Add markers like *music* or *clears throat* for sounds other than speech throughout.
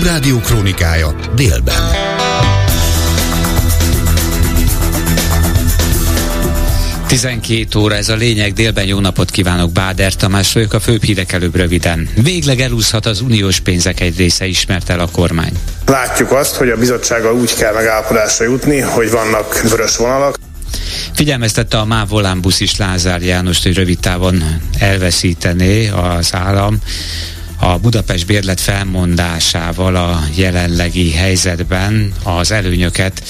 Klubrádió krónikája délben. Tizenkét óra, ez a lényeg, délben jó napot kívánok, Báder Tamás vagyok, a főbb hírek előbb röviden. Végleg elúszhat az uniós pénzek egy része, ismert el a kormány. Látjuk azt, hogy a bizottsággal úgy kell megállapodásra jutni, hogy vannak vörös vonalak. Figyelmeztette a MÁV Volánbusz is Lázár János, hogy rövid távon elveszítené az állam a Budapest bérlet felmondásával a jelenlegi helyzetben az előnyöket.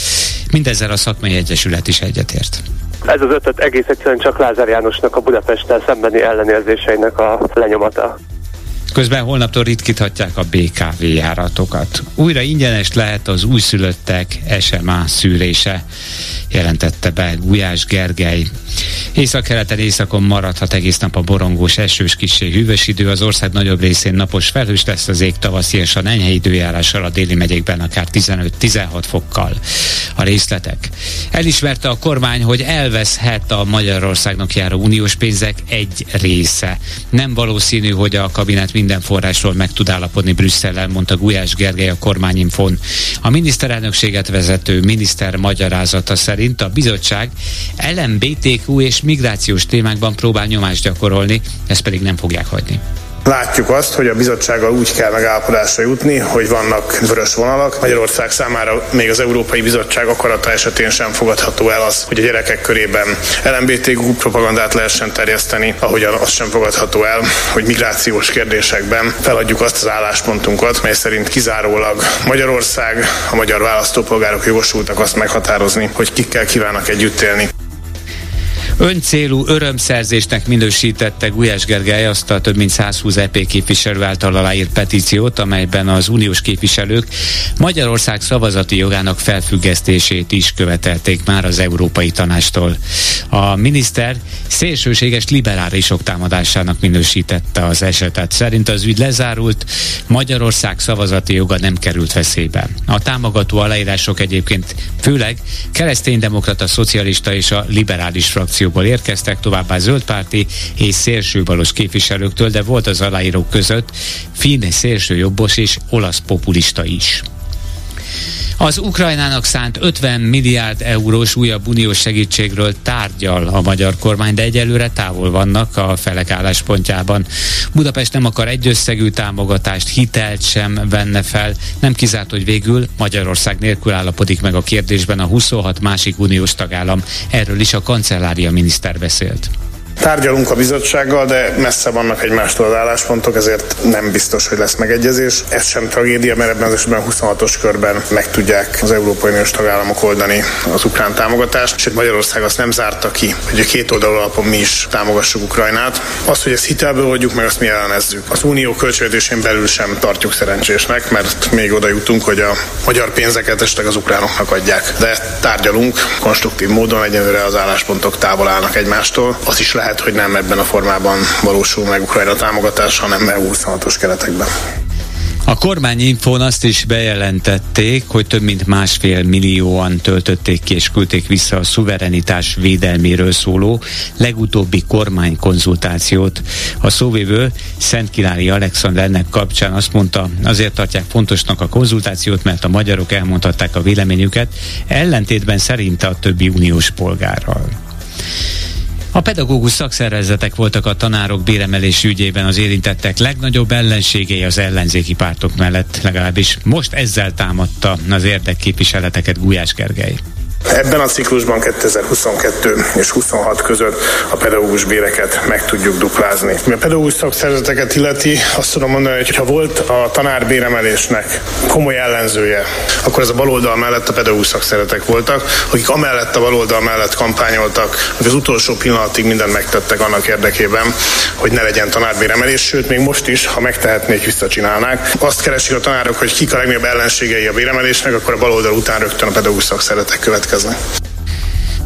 Mindezzel a szakmai egyesület is egyetért. Ez az ötlet egész egyszerűen csak Lázár Jánosnak a Budapesttel szembeni ellenérzéseinek a lenyomata. Közben holnaptól ritkíthatják a BKV járatokat. Újra ingyenes lehet az újszülöttek SMA szűrése, jelentette be Gulyás Gergely. Észak-keleten északon maradhat egész nap a borongós esős kisé hűvös idő, az ország nagyobb részén napos felhős lesz az ég tavasziasan enyhe időjárással a déli megyékben akár 15-16 fokkal. A részletek. Elismerte a kormány, hogy elveszhet a Magyarországnak járó uniós pénzek egy része. Nem valószínű, hogy a kabinet minden forrásról meg tud állapodni Brüsszellel, mondta Gulyás Gergely a kormányinfon. A miniszterelnökséget vezető miniszter magyarázata szerint a bizottság LMBTQ és migrációs témákban próbál nyomást gyakorolni, ezt pedig nem fogják hagyni. Látjuk azt, hogy a bizottsággal úgy kell megállapodásra jutni, hogy vannak vörös vonalak. Magyarország számára még az Európai Bizottság akarata esetén sem fogadható el az, hogy a gyerekek körében LMBTQ propagandát lehessen terjeszteni, ahogyan az sem fogadható el, hogy migrációs kérdésekben feladjuk azt az álláspontunkat, mely szerint kizárólag Magyarország, a magyar választópolgárok jogosultak azt meghatározni, hogy kikkel kívánnak együtt élni. Öncélú örömszerzésnek minősítette Gulyás Gergely azt a több mint 120 EP képviselő által aláírt petíciót, amelyben az uniós képviselők Magyarország szavazati jogának felfüggesztését is követelték már az Európai Tanástól. A miniszter szélsőséges liberálisok támadásának minősítette az esetet. Szerint az ügy lezárult, Magyarország szavazati joga nem került veszélybe. A támogató aláírások egyébként főleg kereszténydemokrata, szocialista és a liberális frakció frakcióból érkeztek, továbbá zöldpárti és szélsőbalos képviselőktől, de volt az aláírók között finn szélsőjobbos és olasz populista is. Az Ukrajnának szánt 50 milliárd eurós újabb uniós segítségről tárgyal a magyar kormány, de egyelőre távol vannak a felek álláspontjában. Budapest nem akar egyösszegű támogatást, hitelt sem venne fel. Nem kizárt, hogy végül Magyarország nélkül állapodik meg a kérdésben a 26 másik uniós tagállam. Erről is a kancellária miniszter beszélt. Tárgyalunk a bizottsággal, de messze vannak egymástól az álláspontok, ezért nem biztos, hogy lesz megegyezés. Ez sem tragédia, mert ebben az esetben 26-os körben meg tudják az Európai Uniós tagállamok oldani az ukrán támogatást, és Magyarország azt nem zárta ki, hogy a két oldal alapon mi is támogassuk Ukrajnát. Azt, hogy ezt hitelből oldjuk meg, azt mi ellenezzük. Az unió költségvetésén belül sem tartjuk szerencsésnek, mert még oda jutunk, hogy a magyar pénzeket esetleg az ukránoknak adják. De tárgyalunk konstruktív módon, egyenlőre az álláspontok távol állnak egymástól. Az is lehet lehet, hogy nem ebben a formában valósul meg Ukrajna támogatás, hanem EU 26-os keretekben. A kormányinfón azt is bejelentették, hogy több mint másfél millióan töltötték ki és küldték vissza a szuverenitás védelméről szóló legutóbbi kormánykonzultációt. A szóvivő Szent Király Alexander kapcsán azt mondta, azért tartják fontosnak a konzultációt, mert a magyarok elmondhatták a véleményüket, ellentétben szerinte a többi uniós polgárral. A pedagógus szakszervezetek voltak a tanárok béremelési ügyében az érintettek legnagyobb ellenségei az ellenzéki pártok mellett, legalábbis most ezzel támadta az érdekképviseleteket Gulyás Gergely. Ebben a ciklusban 2022 és 26 között a pedagógus béreket meg tudjuk duplázni. Mi a pedagógus szakszervezeteket illeti, azt tudom mondani, hogy ha volt a tanárbéremelésnek komoly ellenzője, akkor ez a baloldal mellett a pedagógus szakszervezetek voltak, akik amellett a baloldal mellett kampányoltak, hogy az utolsó pillanatig mindent megtettek annak érdekében, hogy ne legyen tanárbéremelés, sőt, még most is, ha megtehetnék, visszacsinálnák. Azt keresik a tanárok, hogy kik a legnagyobb ellenségei a béremelésnek, akkor a baloldal után rögtön a pedagógus szakszervezetek következnek következnek.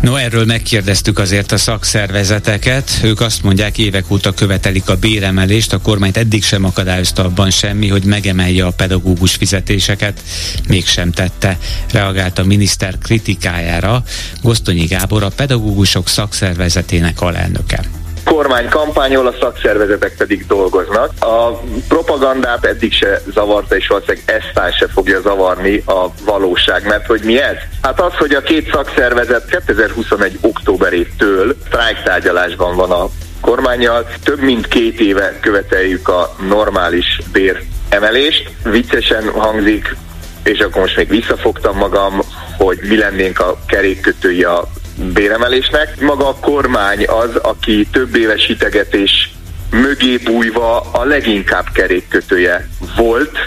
No, erről megkérdeztük azért a szakszervezeteket. Ők azt mondják, évek óta követelik a béremelést. A kormányt eddig sem akadályozta abban semmi, hogy megemelje a pedagógus fizetéseket. Mégsem tette. Reagált a miniszter kritikájára Gosztonyi Gábor, a pedagógusok szakszervezetének alelnöke. Kormány kampányol, a szakszervezetek pedig dolgoznak. A propagandát eddig se zavarta, és valószínűleg ezt se fogja zavarni a valóság, mert hogy mi ez? Hát az, hogy a két szakszervezet 2021. októberétől sztrájktárgyalásban van a kormányjal. Több mint két éve követeljük a normális bér emelést. Viccesen hangzik, és akkor most még visszafogtam magam, hogy mi lennénk a kerékkötői a béremelésnek. Maga a kormány az, aki több éves hitegetés mögé bújva a leginkább kerékkötője volt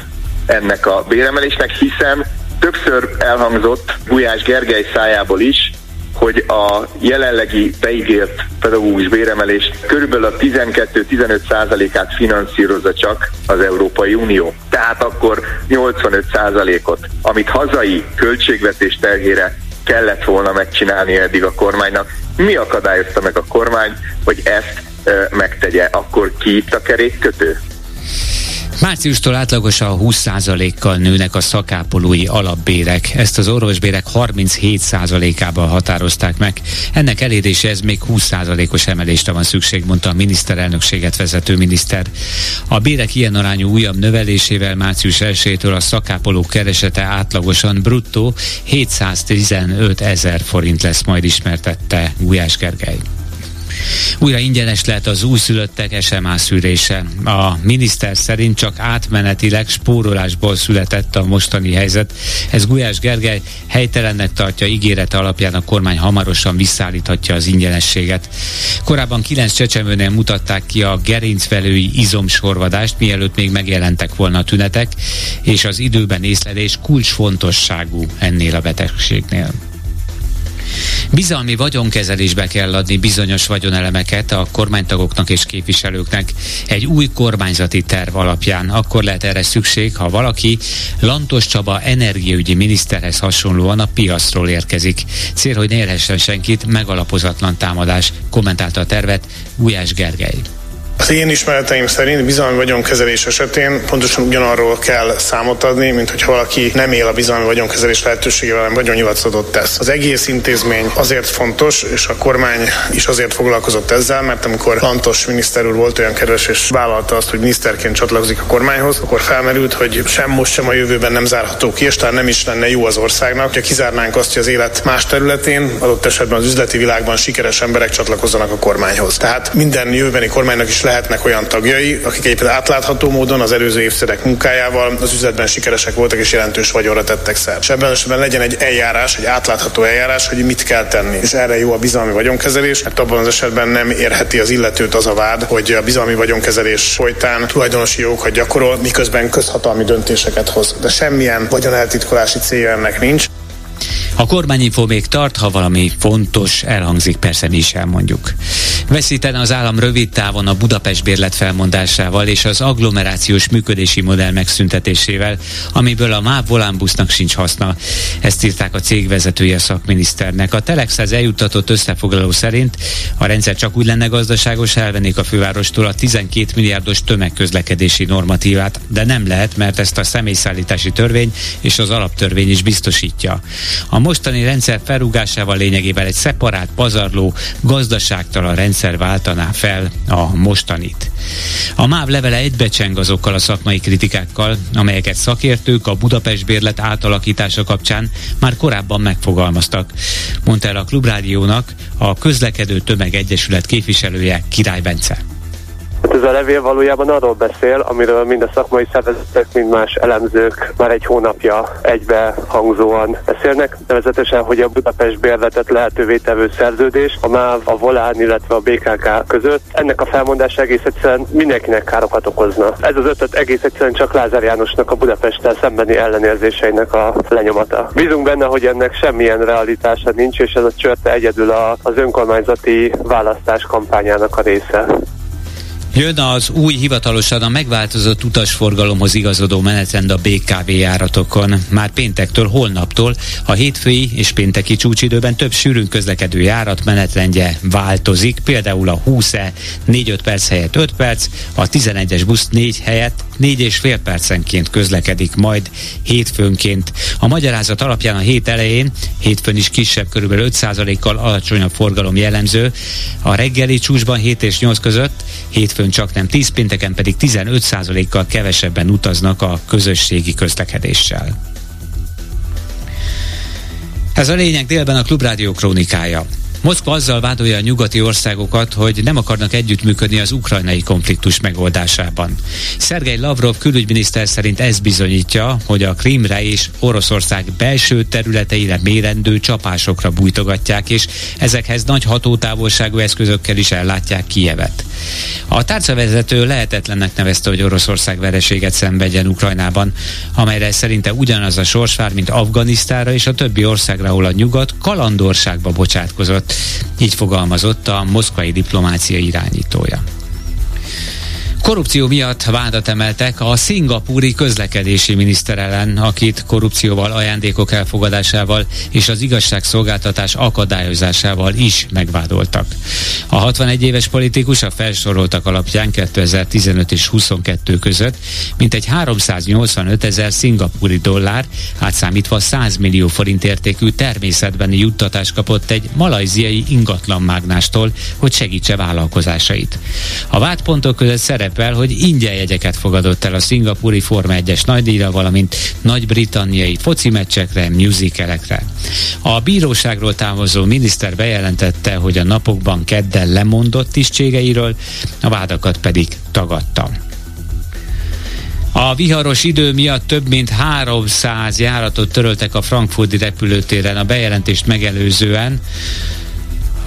ennek a béremelésnek, hiszen többször elhangzott Gulyás Gergely szájából is, hogy a jelenlegi beígért pedagógus béremelést körülbelül a 12-15 százalékát finanszírozza csak az Európai Unió. Tehát akkor 85 százalékot, amit hazai költségvetés terhére kellett volna megcsinálni eddig a kormánynak. Mi akadályozta meg a kormány, hogy ezt megtegye? Akkor ki itt a kerékkötő? Márciustól átlagosan 20%-kal nőnek a szakápolói alapbérek. Ezt az orvosbérek 37%-ában határozták meg. Ennek eléréséhez még 20%-os emelésre van szükség, mondta a miniszterelnökséget vezető miniszter. A bérek ilyen arányú újabb növelésével március 1-től a szakápolók keresete átlagosan bruttó 715 ezer forint lesz, majd ismertette Gulyás Gergely. Újra ingyenes lehet az újszülöttek SMA szűrése. A miniszter szerint csak átmenetileg spórolásból született a mostani helyzet. Ez Gulyás Gergely helytelennek tartja ígérete alapján a kormány hamarosan visszaállíthatja az ingyenességet. Korábban kilenc csecsemőnél mutatták ki a gerincvelői izomsorvadást, mielőtt még megjelentek volna a tünetek, és az időben észlelés kulcsfontosságú ennél a betegségnél. Bizalmi vagyonkezelésbe kell adni bizonyos vagyonelemeket a kormánytagoknak és képviselőknek egy új kormányzati terv alapján. Akkor lehet erre szükség, ha valaki Lantos Csaba energiaügyi miniszterhez hasonlóan a piacról érkezik. Cél, hogy ne érhessen senkit megalapozatlan támadás, kommentálta a tervet Gulyás Gergely. Az én ismereteim szerint bizalmi vagyonkezelés esetén pontosan ugyanarról kell számot adni, mint hogyha valaki nem él a bizalmi vagyonkezelés lehetőségével, hanem vagyonnyilatkozatot tesz. Az egész intézmény azért fontos, és a kormány is azért foglalkozott ezzel, mert amikor Lantos miniszter úr volt olyan kedves és vállalta azt, hogy miniszterként csatlakozik a kormányhoz, akkor felmerült, hogy sem most, sem a jövőben nem zárható ki, és talán nem is lenne jó az országnak, ha kizárnánk azt, hogy az élet más területén, adott esetben az üzleti világban sikeres emberek csatlakozzanak a kormányhoz. Tehát minden jövőbeni kormánynak is lehetnek olyan tagjai, akik egyébként átlátható módon az előző évtizedek munkájával az üzletben sikeresek voltak és jelentős vagyonra tettek szert. És ebben esetben legyen egy eljárás, egy átlátható eljárás, hogy mit kell tenni. És erre jó a bizalmi vagyonkezelés, mert abban az esetben nem érheti az illetőt az a vád, hogy a bizalmi vagyonkezelés folytán tulajdonosi jogokat gyakorol, miközben közhatalmi döntéseket hoz. De semmilyen vagyoneltitkolási célja ennek nincs. A kormányinfo még tart, ha valami fontos elhangzik, persze mi is elmondjuk. Veszítene az állam rövid távon a Budapest bérlet felmondásával és az agglomerációs működési modell megszüntetésével, amiből a MÁV volánbusznak sincs haszna. Ezt írták a cég vezetője a szakminiszternek. A Telexhez eljutatott összefoglaló szerint a rendszer csak úgy lenne gazdaságos, elvennék a fővárostól a 12 milliárdos tömegközlekedési normatívát, de nem lehet, mert ezt a személyszállítási törvény és az alaptörvény is biztosítja. A mostani rendszer felrúgásával lényegében egy szeparát, pazarló, gazdaságtalan rendszer váltaná fel a mostanit. A MÁV levele egybecseng azokkal a szakmai kritikákkal, amelyeket szakértők a Budapest bérlet átalakítása kapcsán már korábban megfogalmaztak, mondta el a Klubrádiónak a Közlekedő Tömeg Egyesület képviselője Király Bence. A levél valójában arról beszél, amiről mind a szakmai szervezetek, mind más elemzők már egy hónapja egybe hangzóan beszélnek, nevezetesen, hogy a Budapest bérletet lehetővé tevő szerződés, a MÁV, a Volán, illetve a BKK között. Ennek a felmondása egész egyszerűen mindenkinek károkat okozna. Ez az ötlet egész egyszerűen csak Lázár Jánosnak a Budapesttel szembeni ellenérzéseinek a lenyomata. Bízunk benne, hogy ennek semmilyen realitása nincs, és ez a csörte egyedül a, az önkormányzati választás kampányának a része. Jön az új hivatalosan a megváltozott utasforgalomhoz igazodó menetrend a BKV járatokon. Már péntektől, holnaptól a hétfői és pénteki csúcsidőben több sűrűn közlekedő járat menetrendje változik. Például a 20-e 4-5 perc helyett 5 perc, a 11-es busz 4 helyett 4 és fél percenként közlekedik majd hétfőnként. A magyarázat alapján a hét elején, hétfőn is kisebb, kb. 5%-kal alacsonyabb forgalom jellemző, a reggeli csúcsban 7 és 8 között, hétfőn hétfőn csak nem 10, pénteken pedig 15%-kal kevesebben utaznak a közösségi közlekedéssel. Ez a lényeg délben a Klubrádió krónikája. Moszkva azzal vádolja a nyugati országokat, hogy nem akarnak együttműködni az ukrajnai konfliktus megoldásában. Szergej Lavrov külügyminiszter szerint ez bizonyítja, hogy a Krímre és Oroszország belső területeire mérendő csapásokra bújtogatják, és ezekhez nagy hatótávolságú eszközökkel is ellátják Kijevet. A tárcavezető lehetetlennek nevezte, hogy Oroszország vereséget szenvedjen Ukrajnában, amelyre szerinte ugyanaz a sors vár, mint Afganisztára és a többi országra, ahol a nyugat kalandorságba bocsátkozott. Így fogalmazott a moszkvai diplomácia irányítója. Korrupció miatt vádat emeltek a szingapúri közlekedési miniszter ellen, akit korrupcióval, ajándékok elfogadásával és az igazságszolgáltatás akadályozásával is megvádoltak. A 61 éves politikus a felsoroltak alapján 2015 és 22 között mintegy 385 ezer szingapúri dollár, átszámítva 100 millió forint értékű természetbeni juttatást kapott egy malajziai ingatlanmágnástól, hogy segítse vállalkozásait. A vádpontok között szerep szerepel, hogy ingyen jegyeket fogadott el a szingapúri Forma 1-es nagydíjra, valamint nagy-britanniai foci meccsekre, musicalekre. A bíróságról távozó miniszter bejelentette, hogy a napokban kedden lemondott tisztségeiről, a vádakat pedig tagadta. A viharos idő miatt több mint 300 járatot töröltek a frankfurti repülőtéren a bejelentést megelőzően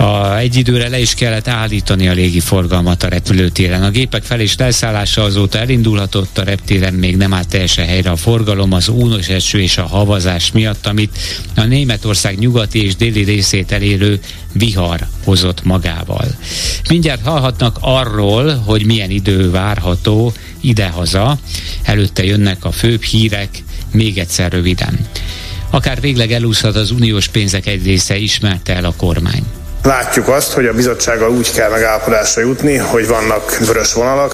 a, egy időre le is kellett állítani a légiforgalmat a repülőtéren. A gépek fel és leszállása azóta elindulhatott, a reptéren még nem állt teljesen helyre a forgalom az únos eső és a havazás miatt, amit a Németország nyugati és déli részét elérő vihar hozott magával. Mindjárt hallhatnak arról, hogy milyen idő várható idehaza. Előtte jönnek a főbb hírek, még egyszer röviden. Akár végleg elúszhat az uniós pénzek egy része, ismerte el a kormány. Látjuk azt, hogy a bizottsággal úgy kell megállapodásra jutni, hogy vannak vörös vonalak.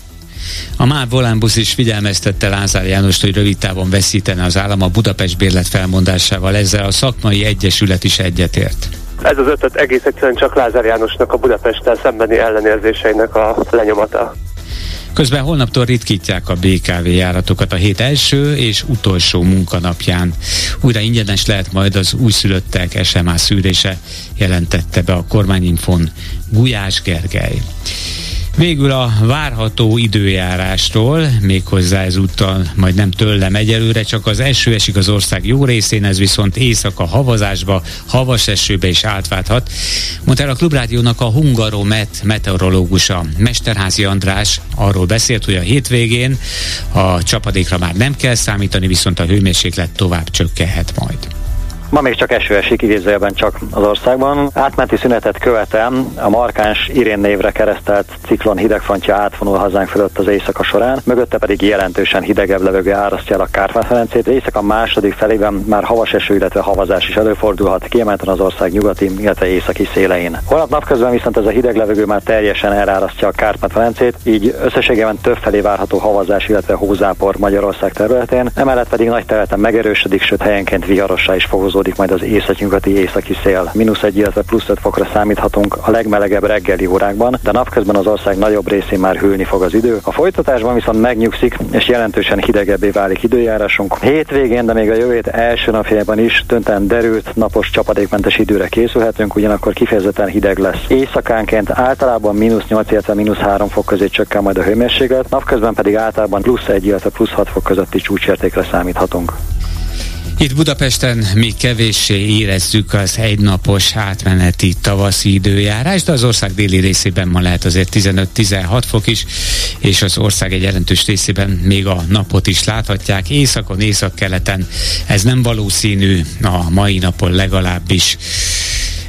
A MÁV Volánbusz is figyelmeztette Lázár Jánost, hogy rövid távon veszítene az állam a Budapest bérlet felmondásával. Ezzel a szakmai egyesület is egyetért. Ez az ötlet egész egyszerűen csak Lázár Jánosnak a Budapesttel szembeni ellenérzéseinek a lenyomata. Közben holnaptól ritkítják a BKV járatokat a hét első és utolsó munkanapján. Újra ingyenes lehet majd az újszülöttek SMA szűrése, jelentette be a kormányinfon Gulyás Gergely. Végül a várható időjárásról, méghozzá ezúttal majd nem tőlem egyelőre, csak az eső esik az ország jó részén, ez viszont éjszaka havazásba, havas esőbe is átválthat. Mondta el a Klubrádiónak a Hungaromet meteorológusa, Mesterházi András arról beszélt, hogy a hétvégén a csapadékra már nem kell számítani, viszont a hőmérséklet tovább csökkenhet majd. Ma még csak eső esik, idézőjelben csak az országban. Átmenti szünetet követem a markáns Irén névre keresztelt ciklon hidegfrontja átvonul hazánk fölött az éjszaka során, mögötte pedig jelentősen hidegebb levegő árasztja el a Kárpát-Ferencét. Éjszaka második felében már havas eső, illetve havazás is előfordulhat, kiemelten az ország nyugati, illetve északi szélein. Holnap napközben viszont ez a hideg levegő már teljesen elárasztja a Kárpát-Ferencét, így összességében több felé várható havazás, illetve hózápor Magyarország területén, emellett pedig nagy területen megerősödik, sőt helyenként viharossá is fokozódik fokozódik majd az északnyugati északi szél. Minusz egy, illetve plusz 5 fokra számíthatunk a legmelegebb reggeli órákban, de napközben az ország nagyobb részén már hűlni fog az idő. A folytatásban viszont megnyugszik, és jelentősen hidegebbé válik időjárásunk. Hétvégén, de még a jövő első napjában is döntően derült, napos csapadékmentes időre készülhetünk, ugyanakkor kifejezetten hideg lesz. Éjszakánként általában mínusz 8, illetve mínusz 3 fok közé csökken majd a hőmérséklet, napközben pedig általában plusz 1, illetve plusz 6 fok közötti csúcsértékre számíthatunk. Itt Budapesten még kevéssé érezzük az egynapos átmeneti tavaszi időjárás, de az ország déli részében ma lehet azért 15-16 fok is, és az ország egy jelentős részében még a napot is láthatják. Északon, északkeleten ez nem valószínű, a mai napon legalábbis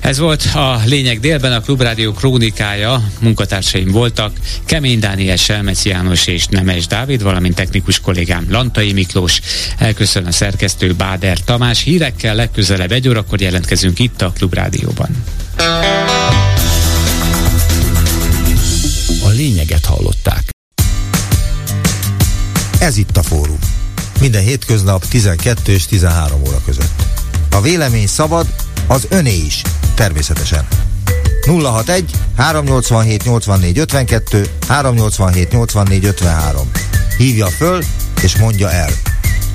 Ez volt a lényeg délben a Klubrádió krónikája, munkatársaim voltak Kemény Dániel, Selmeci János és Nemes Dávid, valamint technikus kollégám Lantai Miklós. Elköszön a szerkesztő Báder Tamás. Hírekkel legközelebb egy órakor jelentkezünk itt a Klubrádióban. A lényeget hallották. Ez itt a fórum. Minden hétköznap 12 és 13 óra között. A vélemény szabad, az öné is, természetesen. 061 387 84 52 387 84 53. Hívja föl és mondja el.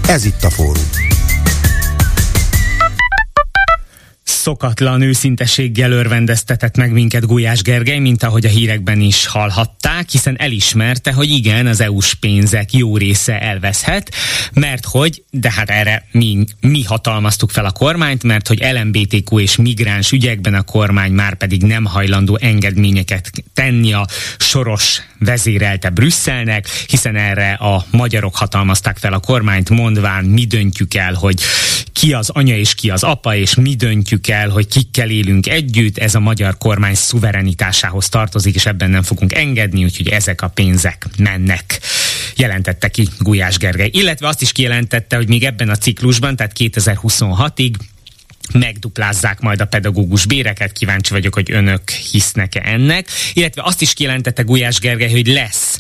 Ez itt a fórum. Szokatlan őszinteséggel örvendeztetett meg minket Gulyás Gergely, mint ahogy a hírekben is hallhatták, hiszen elismerte, hogy igen, az EU-s pénzek jó része elveszhet, mert hogy, de hát erre mi, mi hatalmaztuk fel a kormányt, mert hogy LMBTQ és migráns ügyekben a kormány már pedig nem hajlandó engedményeket tenni a soros vezérelte Brüsszelnek, hiszen erre a magyarok hatalmazták fel a kormányt, mondván mi döntjük el, hogy ki az anya és ki az apa, és mi döntjük el, hogy kikkel élünk együtt, ez a magyar kormány szuverenitásához tartozik, és ebben nem fogunk engedni, úgyhogy ezek a pénzek mennek jelentette ki Gulyás Gergely. Illetve azt is kijelentette, hogy még ebben a ciklusban, tehát 2026-ig megduplázzák majd a pedagógus béreket, kíváncsi vagyok, hogy önök hisznek-e ennek, illetve azt is kijelentette Gulyás Gergely, hogy lesz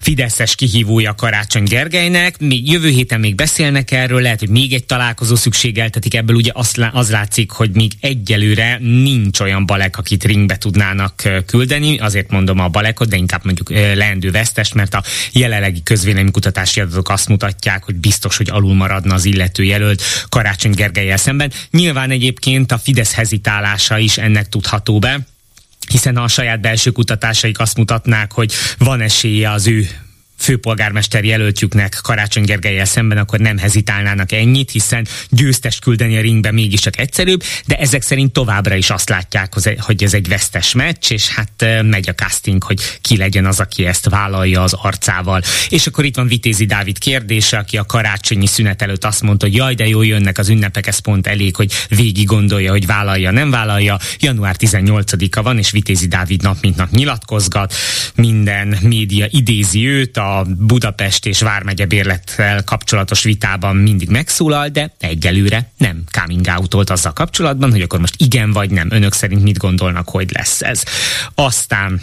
Fideszes kihívója Karácsony Gergelynek, még jövő héten még beszélnek erről, lehet, hogy még egy találkozó szükségeltetik ebből, ugye az, az látszik, hogy még egyelőre nincs olyan balek, akit ringbe tudnának küldeni, azért mondom a balekot, de inkább mondjuk leendő vesztes, mert a jelenlegi közvéleménykutatási adatok azt mutatják, hogy biztos, hogy alul maradna az illető jelölt Karácsony Gergelyel szemben. Nyilván egyébként a Fidesz hezitálása is ennek tudható be hiszen a saját belső kutatásaik azt mutatnák, hogy van esélye az ő főpolgármester jelöltjüknek Karácsony Gergelyel szemben, akkor nem hezitálnának ennyit, hiszen győztes küldeni a ringbe mégiscsak egyszerűbb, de ezek szerint továbbra is azt látják, hogy ez egy vesztes meccs, és hát megy a casting, hogy ki legyen az, aki ezt vállalja az arcával. És akkor itt van Vitézi Dávid kérdése, aki a karácsonyi szünet előtt azt mondta, hogy jaj, de jó jönnek az ünnepek, ez pont elég, hogy végig gondolja, hogy vállalja, nem vállalja. Január 18-a van, és Vitézi Dávid nap mint nap nyilatkozgat, minden média idézi őt, a Budapest és Vármegye bérlettel kapcsolatos vitában mindig megszólal, de egyelőre nem coming out azzal kapcsolatban, hogy akkor most igen vagy nem. Önök szerint mit gondolnak, hogy lesz ez? Aztán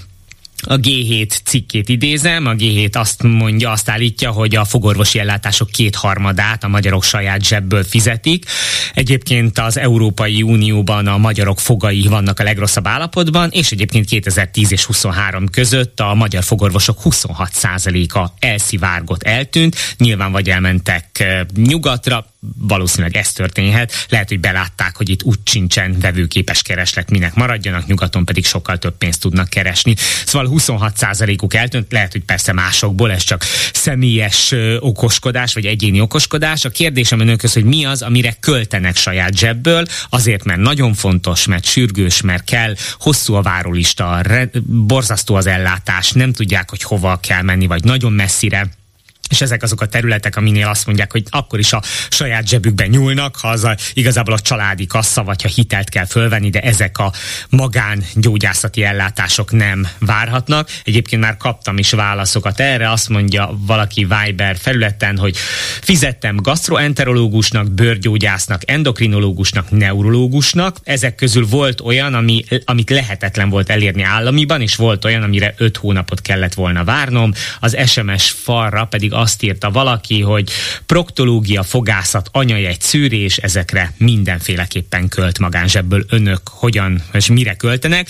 a G7 cikkét idézem, a G7 azt mondja, azt állítja, hogy a fogorvosi ellátások kétharmadát a magyarok saját zsebből fizetik. Egyébként az Európai Unióban a magyarok fogai vannak a legrosszabb állapotban, és egyébként 2010 és 23 között a magyar fogorvosok 26%-a elszivárgott, eltűnt. Nyilván vagy elmentek eh, nyugatra, valószínűleg ez történhet. Lehet, hogy belátták, hogy itt úgy sincsen vevőképes kereslet, minek maradjanak, nyugaton pedig sokkal több pénzt tudnak keresni. Szóval 26%-uk eltűnt, lehet, hogy persze másokból, ez csak személyes okoskodás, vagy egyéni okoskodás. A kérdésem önökhöz, hogy mi az, amire költenek saját zsebből, azért, mert nagyon fontos, mert sürgős, mert kell, hosszú a várólista, borzasztó az ellátás, nem tudják, hogy hova kell menni, vagy nagyon messzire és ezek azok a területek, aminél azt mondják, hogy akkor is a saját zsebükben nyúlnak, ha az a, igazából a családi kassa, vagy ha hitelt kell fölvenni, de ezek a magán gyógyászati ellátások nem várhatnak. Egyébként már kaptam is válaszokat erre, azt mondja valaki Viber felületen, hogy fizettem gastroenterológusnak, bőrgyógyásznak, endokrinológusnak, neurológusnak. Ezek közül volt olyan, ami, amit lehetetlen volt elérni államiban, és volt olyan, amire öt hónapot kellett volna várnom. Az SMS falra pedig azt írta valaki, hogy proktológia, fogászat, anyajegy, szűrés, ezekre mindenféleképpen költ magánzsebből önök hogyan és mire költenek.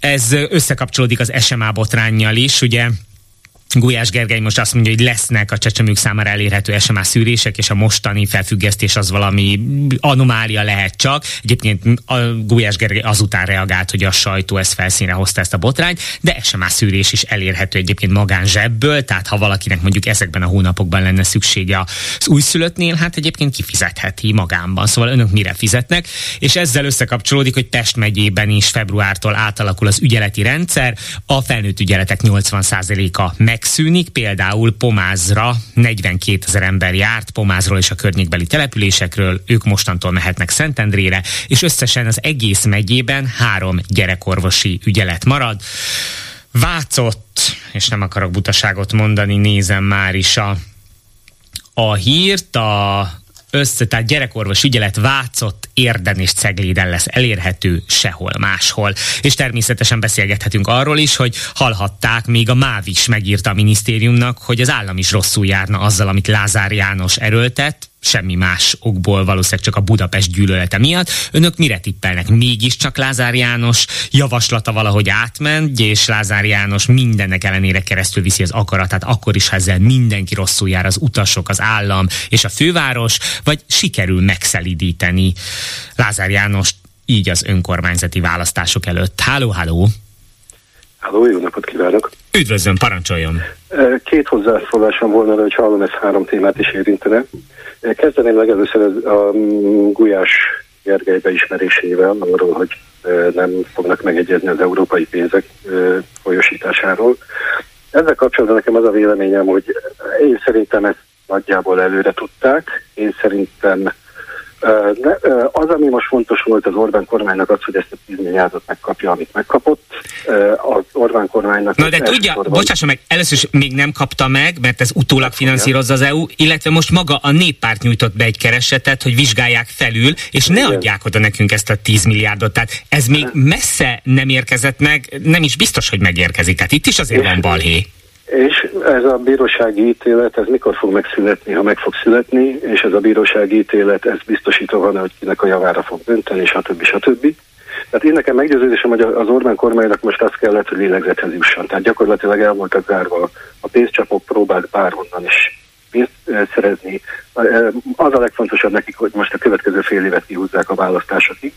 Ez összekapcsolódik az SMA botránnyal is, ugye Gulyás Gergely most azt mondja, hogy lesznek a csecsemők számára elérhető SMA szűrések, és a mostani felfüggesztés az valami anomália lehet csak. Egyébként a Gulyás Gergely azután reagált, hogy a sajtó ezt felszínre hozta ezt a botrányt, de SMA szűrés is elérhető egyébként magán zsebből, tehát ha valakinek mondjuk ezekben a hónapokban lenne szüksége az újszülöttnél, hát egyébként kifizetheti magánban. Szóval önök mire fizetnek, és ezzel összekapcsolódik, hogy Pest megyében is februártól átalakul az ügyeleti rendszer, a felnőtt ügyeletek 80%-a meg megszűnik, például Pomázra 42 ezer ember járt Pomázról és a környékbeli településekről, ők mostantól mehetnek Szentendrére, és összesen az egész megyében három gyerekorvosi ügyelet marad. Vácott, és nem akarok butaságot mondani, nézem már is a, a hírt, a össze, tehát gyerekorvos ügyelet Vácott, Érden és Cegléden lesz elérhető sehol máshol. És természetesen beszélgethetünk arról is, hogy hallhatták, még a MÁV is megírta a minisztériumnak, hogy az állam is rosszul járna azzal, amit Lázár János erőltet, semmi más okból, valószínűleg csak a Budapest gyűlölete miatt. Önök mire tippelnek? Mégiscsak Lázár János javaslata valahogy átment, és Lázár János mindennek ellenére keresztül viszi az akaratát, akkor is, ha ezzel mindenki rosszul jár, az utasok, az állam és a főváros, vagy sikerül megszelidíteni Lázár János így az önkormányzati választások előtt. Háló, háló! Háló, jó napot kívánok! Üdvözlöm, parancsoljon! Két hozzászólásom volna, hogy hallom, ez három témát is érintene. Kezdeném legelőször a Gulyás Gergely beismerésével arról, hogy nem fognak megegyezni az európai pénzek folyosításáról. Ezzel kapcsolatban nekem az a véleményem, hogy én szerintem ezt nagyjából előre tudták. Én szerintem az, ami most fontos volt az Orbán kormánynak az, hogy ezt a 10 milliárdot megkapja, amit megkapott. Az Orbán kormánynak... Na de tudja, sorban... meg, először is még nem kapta meg, mert ez utólag finanszírozza az EU, illetve most maga a néppárt nyújtott be egy keresetet, hogy vizsgálják felül, és ne Igen. adják oda nekünk ezt a 10 milliárdot. Tehát ez még messze nem érkezett meg, nem is biztos, hogy megérkezik. Tehát itt is azért van balhé. És ez a bírósági ítélet, ez mikor fog megszületni, ha meg fog születni, és ez a bírósági ítélet, ez biztosítva van, hogy kinek a javára fog dönteni, stb. stb. Tehát én nekem meggyőződésem, hogy az Orbán kormánynak most azt kellett, hogy lélegzethez jusson. Tehát gyakorlatilag el voltak zárva a pénzcsapok, próbált bárhonnan is pénzt szerezni. Az a legfontosabb nekik, hogy most a következő fél évet kihúzzák a választásokig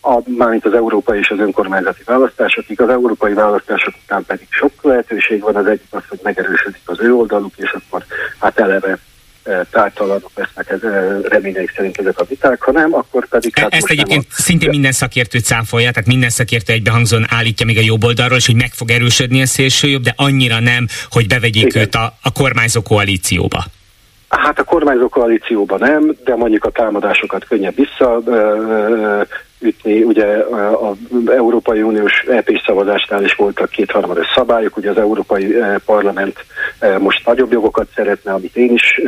a, mármint az európai és az önkormányzati választásokig. Az európai választások után pedig sok lehetőség van, az egyik az, hogy megerősödik az ő oldaluk, és akkor hát eleve tártalanok lesznek ez, reményeik szerint ezek a viták, ha nem, akkor pedig... Hát Ezt egyébként a... szintén minden szakértő cáfolja, tehát minden szakértő egybehangzón állítja még a jobb oldalról, és hogy meg fog erősödni a szélső jobb, de annyira nem, hogy bevegyék Igen. őt a, a kormányzó koalícióba. Hát a kormányzó koalícióban nem, de mondjuk a támadásokat könnyebb visszaütni. Ugye az Európai Uniós ep szavazásnál is voltak kétharmados szabályok, ugye az Európai Parlament most nagyobb jogokat szeretne, amit én is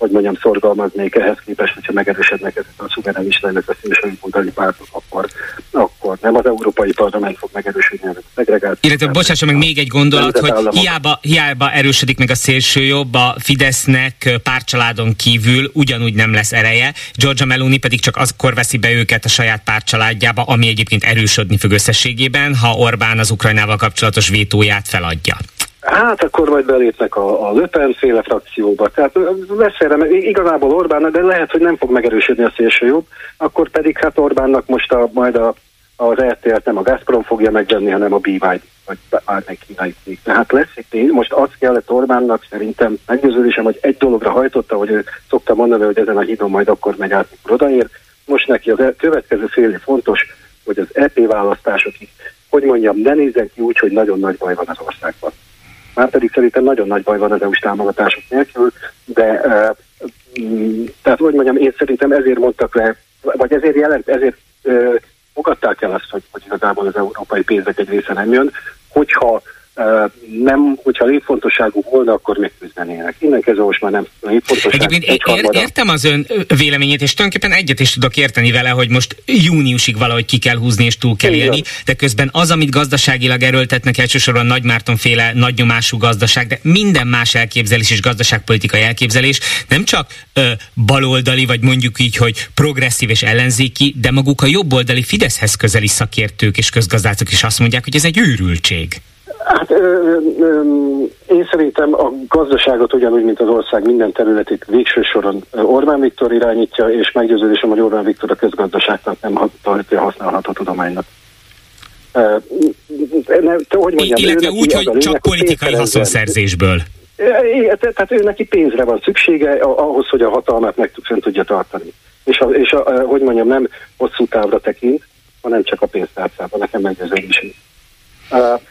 hogy mondjam, szorgalmaznék ehhez képest, hogyha megerősödnek ezek a szuverenista, illetve szélsőjobboldali pártok, akkor, akkor nem az Európai Parlament fog megerősödni, hanem a szegregáció. Illetve bocsásson meg még egy gondolat, hogy hiába, hiába erősödik meg a szélső jobb, a Fidesznek párcsaládon kívül ugyanúgy nem lesz ereje, Georgia Meloni pedig csak akkor veszi be őket a saját párcsaládjába, ami egyébként erősödni fog összességében, ha Orbán az Ukrajnával kapcsolatos vétóját feladja. Hát akkor majd belépnek a, a Löpen féle frakcióba. Tehát lesz erre, igazából Orbán, de lehet, hogy nem fog megerősödni a szélső jobb, akkor pedig hát Orbánnak most a, majd a, az RTL-t nem a Gazprom fogja megvenni, hanem a BYD, vagy bármely kínai cég. Tehát lesz itt, most azt kellett Orbánnak szerintem meggyőződésem, hogy egy dologra hajtotta, hogy ő szokta mondani, hogy ezen a hídon majd akkor megy át, mikor odaér. Most neki az következő fél fontos, hogy az EP választásokig, hogy mondjam, ne nézzen ki úgy, hogy nagyon nagy baj van az országban. Már pedig szerintem nagyon nagy baj van az EU-s támogatások nélkül, de uh, tehát hogy mondjam, én szerintem ezért mondtak le, vagy ezért jelent, ezért fogadták el azt, hogy, hogy igazából az európai pénzek egy része nem jön, hogyha nem, hogyha létfontosságú volna, akkor megküzdenének. Innen kezdve most már nem létfontosságú. Egyébként ér, értem az ön véleményét, és tulajdonképpen egyet is tudok érteni vele, hogy most júniusig valahogy ki kell húzni és túl kell élni, de közben az, amit gazdaságilag erőltetnek elsősorban Nagy Márton féle nagynyomású gazdaság, de minden más elképzelés és gazdaságpolitikai elképzelés nem csak ö, baloldali, vagy mondjuk így, hogy progresszív és ellenzéki, de maguk a jobboldali Fideszhez közeli szakértők és közgazdászok is azt mondják, hogy ez egy őrültség. Hát ö, ö, én szerintem a gazdaságot ugyanúgy, mint az ország minden területét végső soron Orbán Viktor irányítja, és meggyőződésem, hogy Orbán Viktor a közgazdaságnak nem tartja használható tudománynak. Ne, hogy mondjam, Illetve úgy, hogy csak politikai haszonszerzésből. Tehát ő neki pénzre van szüksége ahhoz, hogy a hatalmát meg tudja tartani. És, a, és a, hogy mondjam, nem hosszú távra tekint, hanem csak a pénztárcában. Nekem meggyőződésem.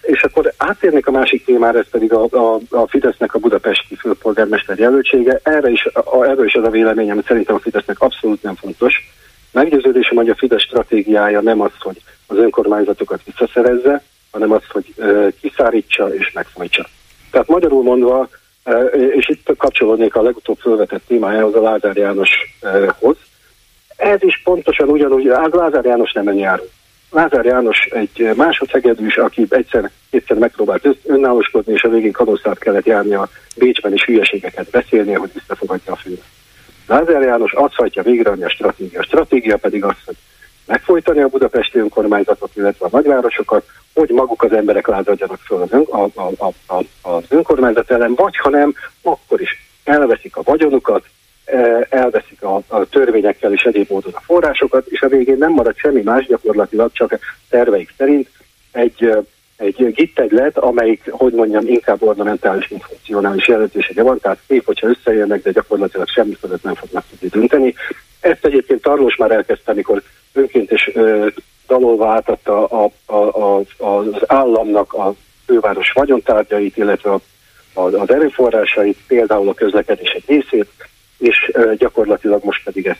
És akkor átérnék a másik témára, ez pedig a, a, a Fidesznek a budapesti főpolgármester jelöltsége. Erre is, a, erről is az a véleményem, szerintem a Fidesznek abszolút nem fontos. Meggyőződésem, hogy a Fidesz stratégiája nem az, hogy az önkormányzatokat visszaszerezze, hanem az, hogy uh, kiszárítsa és megfojtsa. Tehát magyarul mondva, uh, és itt kapcsolódnék a legutóbb felvetett témájához, a Lázár Jánoshoz, ez is pontosan ugyanúgy, Lázár János nem önjáró. Lázár János egy másodszegedűs, aki egyszer, egyszer megpróbált önállóskodni, és a végén kadoszát kellett járnia Bécsben is hülyeségeket beszélnie, hogy visszafogadja a főre. Lázár János azt hagyja végre, a stratégia. A stratégia pedig az, hogy megfojtani a budapesti önkormányzatot, illetve a nagyvárosokat, hogy maguk az emberek lázadjanak föl az, ön, a, a, a, a, az önkormányzat ellen, vagy ha nem, akkor is elveszik a vagyonukat, elveszik a, a törvényekkel és egyéb módon a forrásokat, és a végén nem marad semmi más gyakorlatilag, csak terveik szerint egy, egy gittegylet, amelyik, hogy mondjam, inkább ornamentális, mint funkcionális jelentősége van, tehát szép, hogyha összejönnek, de gyakorlatilag semmi között nem fognak tudni dönteni. Ezt egyébként Tarlós már elkezdte, amikor önként is dalolva átadta a, a, a, az államnak a főváros vagyontárgyait, illetve a, a, az erőforrásait, például a közlekedés egy részét, és gyakorlatilag most pedig ezt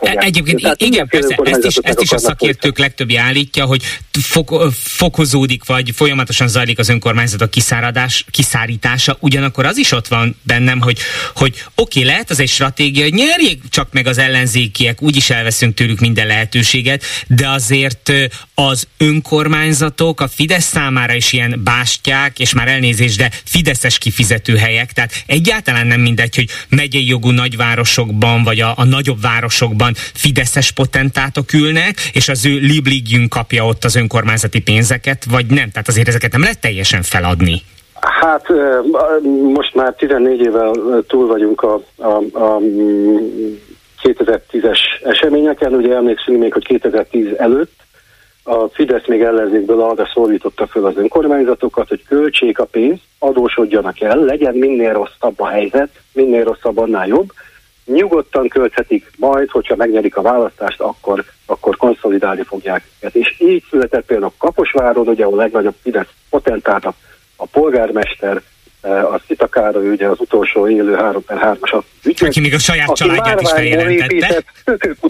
Egyébként Tehát igen, persze, ezt is, ezt is a szakértők legtöbbje állítja, hogy fok, fokozódik, vagy folyamatosan zajlik az önkormányzatok kiszáradás, kiszárítása, ugyanakkor az is ott van bennem, hogy, hogy oké, okay, lehet az egy stratégia, hogy nyerjék csak meg az ellenzékiek, úgyis elveszünk tőlük minden lehetőséget, de azért az önkormányzatok a Fidesz számára is ilyen bástyák, és már elnézés, de Fideszes kifizetőhelyek, tehát egyáltalán nem mindegy, hogy megyei jogú nagyvárosokban, vagy a, a nagyobb városokban fideszes potentátok ülnek, és az ő libligjünk kapja ott az önkormányzati pénzeket, vagy nem? Tehát azért ezeket nem lehet teljesen feladni. Hát most már 14 évvel túl vagyunk a, a, a 2010-es eseményeken, ugye emlékszünk még, hogy 2010 előtt a Fidesz még ellenzékből arra szólította föl az önkormányzatokat, hogy költsék a pénzt, adósodjanak el, legyen minél rosszabb a helyzet, minél rosszabb, annál jobb, nyugodtan költhetik, majd, hogyha megnyerik a választást, akkor, akkor konszolidálni fogják őket. És így született például Kaposváron, ugye a legnagyobb Fidesz potentát, a, a polgármester, eh, a Szitakára, ugye az utolsó élő 3 per 3-as ügyet. Aki még a saját családját is feljelentette. Épített *laughs*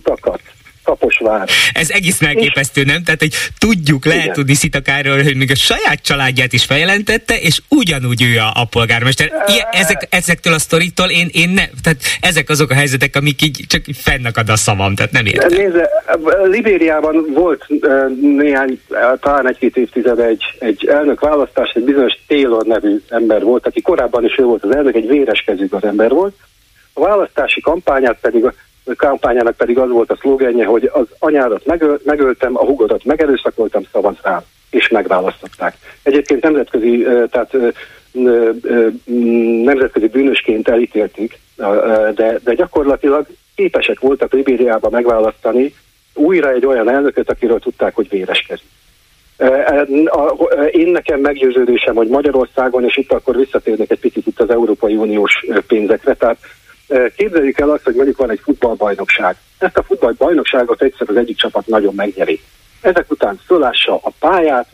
Kaposvár. Ez egész megképesztő, nem? Tehát, hogy tudjuk, lehet Igen. tudni Szitakáról, hogy még a saját családját is feljelentette, és ugyanúgy ő a, a polgármester. Ilyen, ezek, ezektől a sztoritól én, én nem, tehát ezek azok a helyzetek, amik így csak fennakad a szavam, tehát nem értem. Nézze, Libériában volt néhány, talán egy-két évtized egy, egy elnök választás, egy bizonyos Taylor nevű ember volt, aki korábban is ő volt az elnök, egy véreskezű az ember volt. A választási kampányát pedig kampányának pedig az volt a szlogenje, hogy az anyádat megöl, megöltem, a hugodat megerőszakoltam, szavaz rám, és megválasztották. Egyébként nemzetközi, tehát nemzetközi bűnösként elítélték, de, de gyakorlatilag képesek voltak Libériában megválasztani újra egy olyan elnököt, akiről tudták, hogy véreskedik. Én nekem meggyőződésem, hogy Magyarországon, és itt akkor visszatérnek egy picit itt az Európai Uniós pénzekre, tehát Képzeljük el azt, hogy mondjuk van egy futballbajnokság. Ezt a futballbajnokságot egyszer az egyik csapat nagyon megnyeri. Ezek után fölássa a pályát,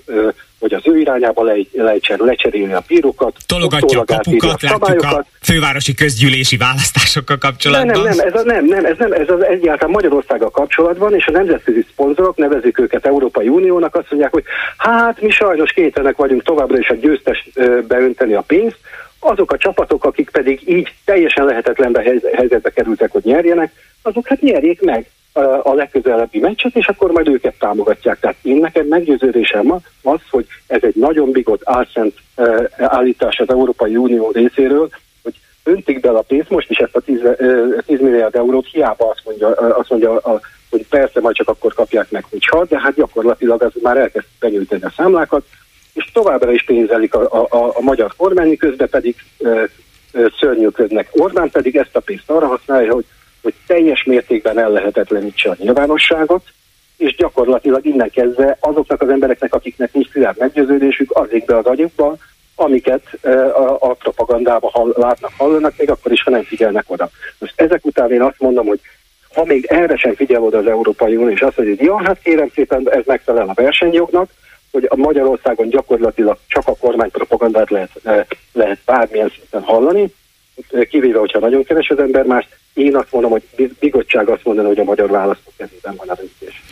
hogy az ő irányába lejtsen, lecseréli a bírókat. Tologatja a kapukat, a látjuk a fővárosi közgyűlési választásokkal kapcsolatban. Nem, nem, nem, ez, a, nem, nem, ez, nem, ez az egyáltalán Magyarországgal kapcsolatban, és a nemzetközi szponzorok nevezik őket Európai Uniónak, azt mondják, hogy hát mi sajnos kétenek vagyunk továbbra is a győztes beönteni a pénzt, azok a csapatok, akik pedig így teljesen lehetetlenbe helyzetbe kerültek, hogy nyerjenek, azok hát nyerjék meg a legközelebbi meccset, és akkor majd őket támogatják. Tehát én nekem meggyőződésem az, hogy ez egy nagyon bigott álszent állítás az Európai Unió részéről, hogy öntik bele a pénzt, most is ezt a 10, 10 milliárd eurót, hiába azt mondja, azt mondja hogy persze majd csak akkor kapják meg, hogyha, de hát gyakorlatilag az már elkezd benyújtani a számlákat, továbbra is pénzelik a, a, a, magyar kormány, közben pedig ö, ö, szörnyűködnek. Orbán pedig ezt a pénzt arra használja, hogy, hogy teljes mértékben ellehetetlenítse a nyilvánosságot, és gyakorlatilag innen kezdve azoknak az embereknek, akiknek nincs szilárd meggyőződésük, azik be az agyukba, amiket a, a propagandában hall, látnak, hallanak, még akkor is, ha nem figyelnek oda. Most ezek után én azt mondom, hogy ha még erre sem figyel oda az Európai Unió, és azt mondja, hogy ja, hát kérem szépen, ez megfelel a versenyjognak, hogy a Magyarországon gyakorlatilag csak a kormánypropagandát lehet, lehet bármilyen szinten hallani, kivéve, hogyha nagyon keves az ember más. Én azt mondom, hogy bigottság azt mondani, hogy a magyar választók kezében van a döntés.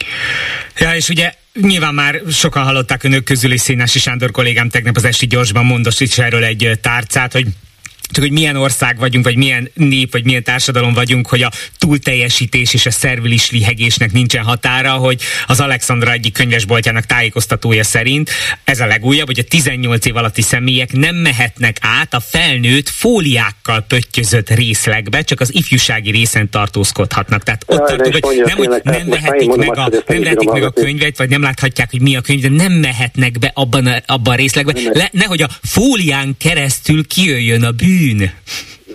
Ja, és ugye nyilván már sokan hallották önök közül, és Szénási Sándor kollégám tegnap az esti gyorsban mondott is erről egy tárcát, hogy csak hogy milyen ország vagyunk, vagy milyen nép, vagy milyen társadalom vagyunk, hogy a túlteljesítés és a szervilis lihegésnek nincsen határa, hogy az Alexandra egyik könyvesboltjának tájékoztatója szerint ez a legújabb, hogy a 18 év alatti személyek nem mehetnek át a felnőtt fóliákkal pöttyözött részlegbe, csak az ifjúsági részen tartózkodhatnak. Tehát ott tartunk, hogy nem, hogy nem vehetik meg a, nem vehetik meg a könyvet, vagy nem láthatják, hogy mi a könyv, de nem mehetnek be abban a, abban a részlegbe. Le, nehogy a fólián keresztül kijöjjön a bű bűn.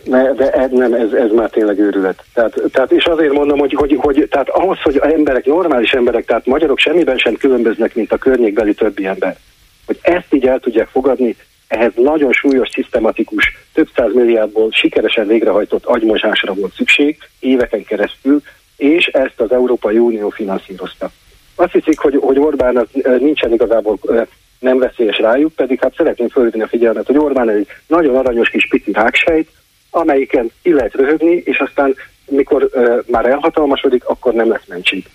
Ne, de ez, nem, ez, ez már tényleg őrület. Tehát, tehát, és azért mondom, hogy, hogy, hogy tehát ahhoz, hogy emberek, normális emberek, tehát magyarok semmiben sem különböznek, mint a környékbeli többi ember. Hogy ezt így el tudják fogadni, ehhez nagyon súlyos, szisztematikus, több száz milliárdból sikeresen végrehajtott agymosásra volt szükség éveken keresztül, és ezt az Európai Unió finanszírozta. Azt hiszik, hogy, hogy Orbán nincsen igazából nem veszélyes rájuk, pedig hát szeretném fölhívni a figyelmet, hogy Orbán egy nagyon aranyos kis pici ráksejt, amelyiken ki lehet röhögni, és aztán mikor uh, már elhatalmasodik, akkor nem lesz mentség.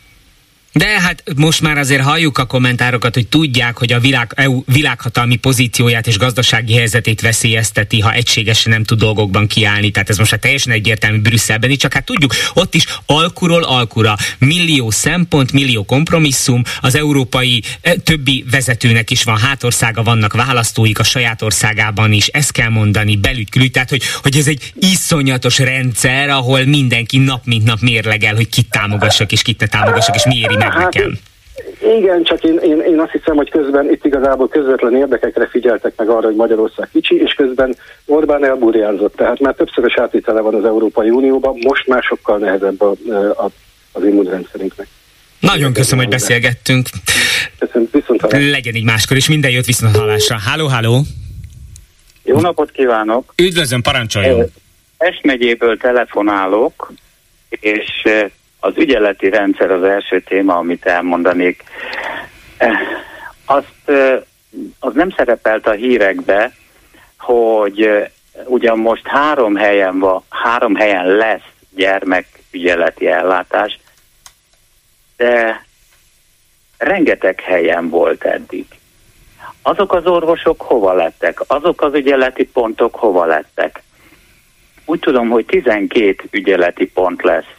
De hát most már azért halljuk a kommentárokat, hogy tudják, hogy a világ, EU világhatalmi pozícióját és gazdasági helyzetét veszélyezteti, ha egységesen nem tud dolgokban kiállni. Tehát ez most már teljesen egyértelmű Brüsszelben is, csak hát tudjuk, ott is alkuról alkura. Millió szempont, millió kompromisszum, az európai e, többi vezetőnek is van hátországa, vannak választóik a saját országában is, ezt kell mondani, belügykülű, tehát hogy, hogy ez egy iszonyatos rendszer, ahol mindenki nap mint nap mérlegel, hogy kit támogassak és kit ne támogassak, és mi éri meg hát, nekem. Igen, csak én, én, én azt hiszem, hogy közben itt igazából közvetlen érdekekre figyeltek meg arra, hogy Magyarország kicsi, és közben Orbán elburjánzott. Tehát már többszörös átvitele van az Európai Unióban, most már sokkal nehezebb a, a, az immunrendszerünknek. Nagyon köszönöm, hogy beszélgettünk. Köszönöm, viszont Legyen így máskor, és minden jót viszont hallásra. Háló, háló! Jó napot kívánok! Üdvözlöm, parancsoljon! Es megyéből telefonálok, és az ügyeleti rendszer az első téma, amit elmondanék. Eh, azt, az nem szerepelt a hírekbe, hogy ugyan most három helyen, van, három helyen lesz gyermekügyeleti ellátás, de rengeteg helyen volt eddig. Azok az orvosok hova lettek? Azok az ügyeleti pontok hova lettek? Úgy tudom, hogy 12 ügyeleti pont lesz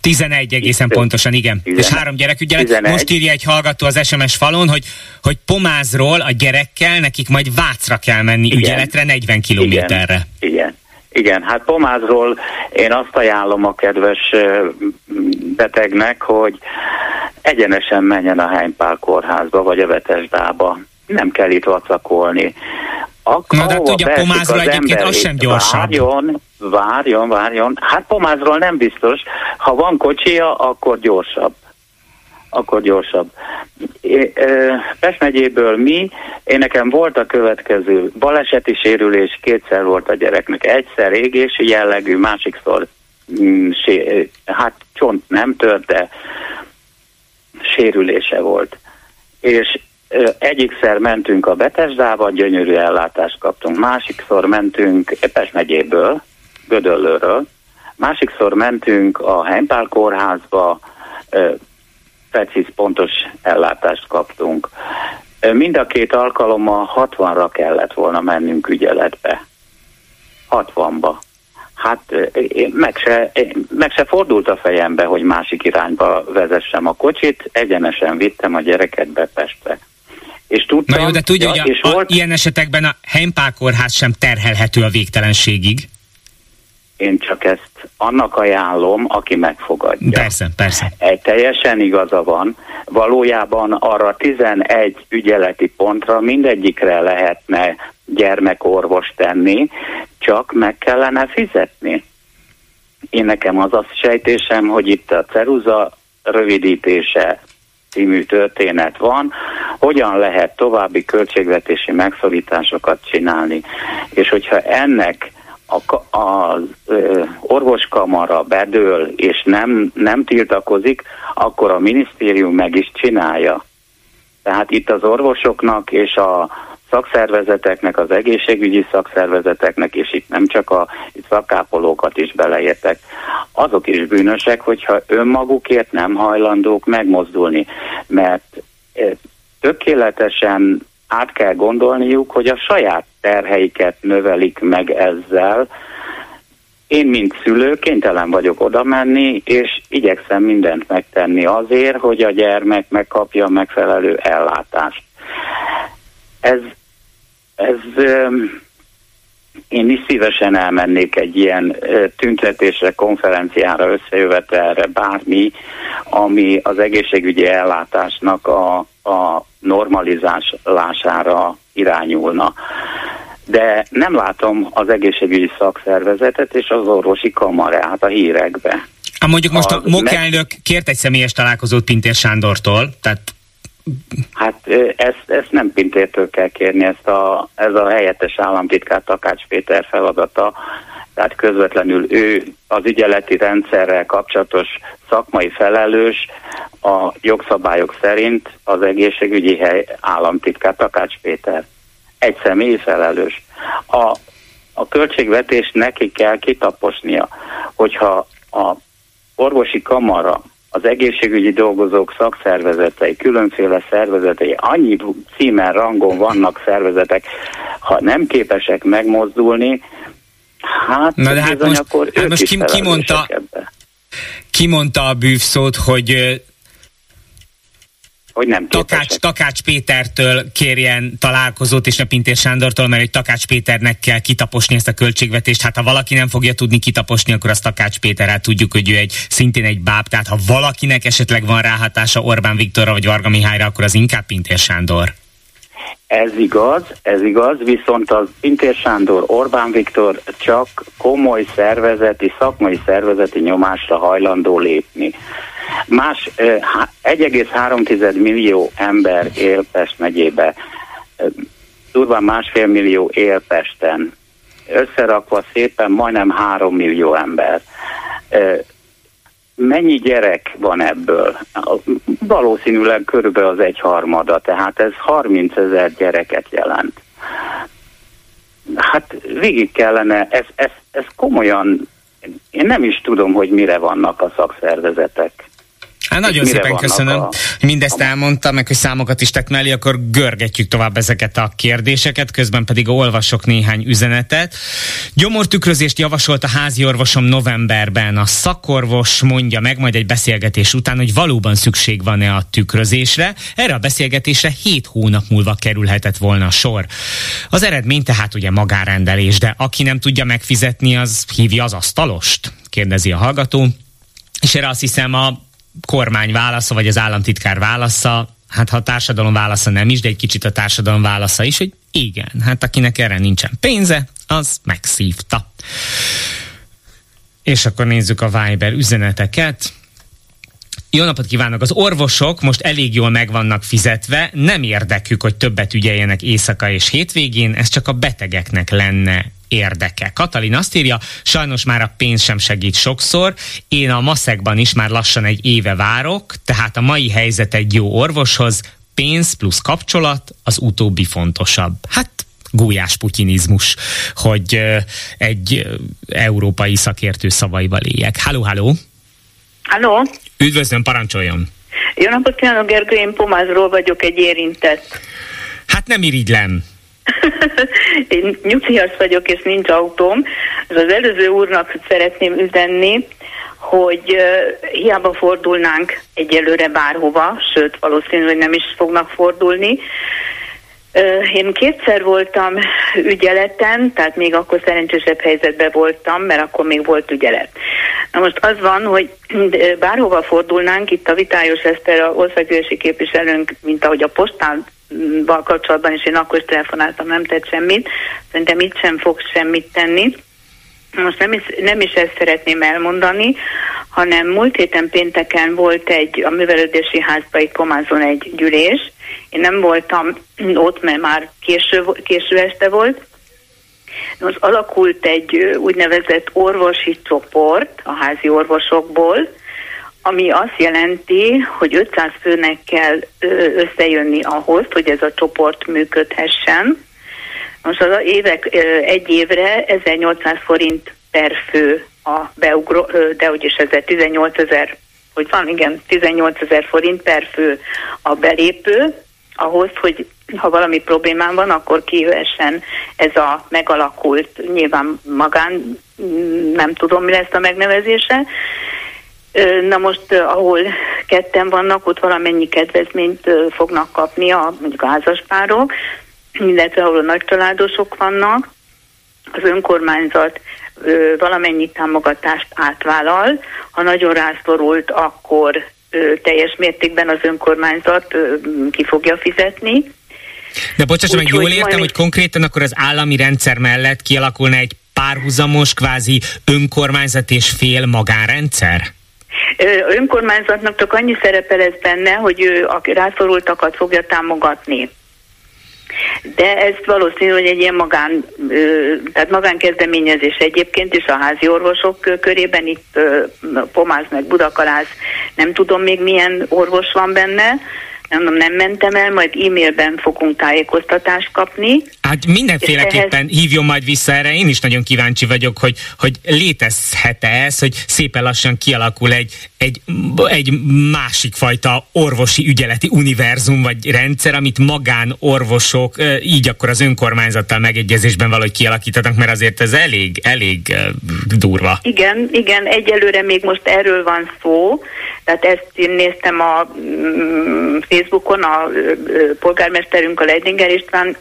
11 egészen pontosan, igen. 11. És három gyerekügyelet. 11. Most írja egy hallgató az SMS falon, hogy, hogy Pomázról a gyerekkel nekik majd Vácra kell menni igen. ügyeletre 40 kilométerre. Igen. igen. Igen, hát Pomázról én azt ajánlom a kedves betegnek, hogy egyenesen menjen a Heimpál kórházba, vagy a Vetesdába. Nem kell itt vacakolni. Ak- Na de tudja, Pomázról egyébként az sem gyorsabb. Várjon, várjon, várjon. Hát Pomázról nem biztos. Ha van kocsia, akkor gyorsabb. Akkor gyorsabb. Pest megyéből mi, én nekem volt a következő baleseti sérülés, kétszer volt a gyereknek. Egyszer égési jellegű, másikszor mm, sé, hát csont nem tört, de sérülése volt. És Egyikszer mentünk a Betesdába, gyönyörű ellátást kaptunk. Másikszor mentünk Epes megyéből, Gödöllőről. Másikszor mentünk a Heimpál kórházba, precíz pontos ellátást kaptunk. Mind a két alkalommal 60-ra kellett volna mennünk ügyeletbe. 60-ba. Hát meg se, meg se fordult a fejembe, hogy másik irányba vezessem a kocsit, egyenesen vittem a gyereket be Pestre. És tudtam, Na jó, de tudja, ja, hogy a, a, volt, ilyen esetekben a Heimpál kórház sem terhelhető a végtelenségig. Én csak ezt annak ajánlom, aki megfogadja. Persze, persze. Egy teljesen igaza van. Valójában arra 11 ügyeleti pontra mindegyikre lehetne gyermekorvos tenni, csak meg kellene fizetni. Én nekem az a sejtésem, hogy itt a ceruza rövidítése című történet van, hogyan lehet további költségvetési megszorításokat csinálni. És hogyha ennek a, az orvoskamara bedől és nem, nem tiltakozik, akkor a minisztérium meg is csinálja. Tehát itt az orvosoknak és a szakszervezeteknek, az egészségügyi szakszervezeteknek, és itt nem csak a szakápolókat is beleértek, azok is bűnösek, hogyha önmagukért nem hajlandók megmozdulni, mert eh, tökéletesen át kell gondolniuk, hogy a saját terheiket növelik meg ezzel. Én, mint szülő, kénytelen vagyok oda menni, és igyekszem mindent megtenni azért, hogy a gyermek megkapja megfelelő ellátást. Ez, ez én is szívesen elmennék egy ilyen tüntetésre, konferenciára, összejövetelre, bármi, ami az egészségügyi ellátásnak a, a normalizálására irányulna. De nem látom az egészségügyi szakszervezetet és az orvosi kamarát a hírekbe. Hát mondjuk most a, a MOK elnök kért egy személyes találkozót Pintér Sándortól, tehát Hát ezt, ezt nem Pintértől kell kérni, ezt a, ez a helyettes államtitkár Takács Péter feladata, tehát közvetlenül ő az ügyeleti rendszerrel kapcsolatos szakmai felelős a jogszabályok szerint az egészségügyi hely államtitkár Takács Péter. Egy személyi felelős. A, a költségvetést neki kell kitaposnia, hogyha a orvosi kamara az egészségügyi dolgozók szakszervezetei, különféle szervezetei, annyi címen, rangon vannak szervezetek, ha nem képesek megmozdulni, hát, Na de hát most, akkor hát most ki, ki, mondta, ki mondta a bűvszót, hogy hogy nem Takács, Takács Pétertől kérjen találkozót, és ne Pintér Sándortól, mert egy Takács Péternek kell kitaposni ezt a költségvetést. Hát ha valaki nem fogja tudni kitaposni, akkor az Takács Péter, hát tudjuk, hogy ő egy szintén egy báb, tehát ha valakinek esetleg van ráhatása Orbán Viktorra vagy Varga Mihályra, akkor az inkább Pintér Sándor. Ez igaz, ez igaz, viszont az Pintér Sándor, Orbán Viktor csak komoly szervezeti, szakmai szervezeti nyomásra hajlandó lépni. Más 1,3 millió ember él Pest megyébe, durván másfél millió él Pesten. Összerakva szépen majdnem 3 millió ember. Mennyi gyerek van ebből? Valószínűleg körülbelül az egyharmada, tehát ez 30 ezer gyereket jelent. Hát végig kellene, ez, ez, ez komolyan, én nem is tudom, hogy mire vannak a szakszervezetek. Hát nagyon szépen köszönöm, a... hogy mindezt elmondta, meg hogy számokat is tett mellé, akkor görgetjük tovább ezeket a kérdéseket, közben pedig olvasok néhány üzenetet. Gyomortükrözést javasolt a házi orvosom novemberben. A szakorvos mondja meg majd egy beszélgetés után, hogy valóban szükség van-e a tükrözésre. Erre a beszélgetésre 7 hónap múlva kerülhetett volna a sor. Az eredmény tehát ugye magárendelés, de aki nem tudja megfizetni, az hívja az asztalost? Kérdezi a hallgató. És erre azt hiszem a kormány válasza, vagy az államtitkár válasza, hát ha a társadalom válasza nem is, de egy kicsit a társadalom válasza is, hogy igen, hát akinek erre nincsen pénze, az megszívta. És akkor nézzük a Viber üzeneteket. Jó napot kívánok! Az orvosok most elég jól meg vannak fizetve, nem érdekük, hogy többet ügyeljenek éjszaka és hétvégén, ez csak a betegeknek lenne érdeke. Katalin azt írja, sajnos már a pénz sem segít sokszor, én a maszekban is már lassan egy éve várok, tehát a mai helyzet egy jó orvoshoz, pénz plusz kapcsolat, az utóbbi fontosabb. Hát gulyás putinizmus, hogy egy európai szakértő szavaival éljek. Halló, halló! Halló! Üdvözlöm, parancsoljon! Jó napot kívánok, Gergő, én Pomázról vagyok egy érintett. Hát nem irigylem. *laughs* Én nyugdíjas vagyok, és nincs autóm. Az, az előző úrnak szeretném üzenni, hogy uh, hiába fordulnánk egyelőre bárhova, sőt valószínű, hogy nem is fognak fordulni. Uh, én kétszer voltam ügyeleten, tehát még akkor szerencsésebb helyzetben voltam, mert akkor még volt ügyelet. Na most az van, hogy bárhova fordulnánk, itt a Vitályos Eszter, a országgyűlési képviselőnk, mint ahogy a postán val kapcsolatban is én akkor is telefonáltam, nem tett semmit. Szerintem itt sem fog semmit tenni. Most nem is, nem is ezt szeretném elmondani, hanem múlt héten pénteken volt egy, a művelődési házba egy Pomázon egy gyűlés. Én nem voltam *clears throat* ott, mert már késő, késő este volt. Most alakult egy úgynevezett orvosi csoport a házi orvosokból, ami azt jelenti, hogy 500 főnek kell összejönni ahhoz, hogy ez a csoport működhessen. Most az évek egy évre 1800 forint per fő a beugró, de úgyis ez 18 ezer, hogy van, igen, 18 ezer forint per fő a belépő, ahhoz, hogy ha valami problémám van, akkor kijöhessen ez a megalakult, nyilván magán, nem tudom, mi lesz a megnevezése. Na most, ahol ketten vannak, ott valamennyi kedvezményt fognak kapni a mondjuk a házaspárok, illetve ahol a nagy családosok vannak, az önkormányzat valamennyi támogatást átvállal. Ha nagyon rászorult, akkor teljes mértékben az önkormányzat ki fogja fizetni. De bocsáss meg, jól értem, majd... hogy konkrétan akkor az állami rendszer mellett kialakulna egy párhuzamos, kvázi önkormányzat és fél magánrendszer? Önkormányzatnak csak annyi szerepe lesz benne, hogy ő a rászorultakat fogja támogatni. De ez valószínű, hogy egy ilyen magán, tehát magánkezdeményezés egyébként is a házi orvosok körében, itt Pomáz meg Budakalász, nem tudom még milyen orvos van benne, nem, nem mentem el, majd e-mailben fogunk tájékoztatást kapni. Hát mindenféleképpen ehhez... hívjon majd vissza erre, én is nagyon kíváncsi vagyok, hogy, hogy létezhet-e ez, hogy szépen lassan kialakul egy, egy, egy másik fajta orvosi ügyeleti univerzum vagy rendszer, amit magánorvosok így akkor az önkormányzattal megegyezésben valahogy kialakítanak, mert azért ez elég, elég durva. Igen, igen, egyelőre még most erről van szó, tehát ezt én néztem a mm, Facebookon, a polgármesterünk, a Leidinger István,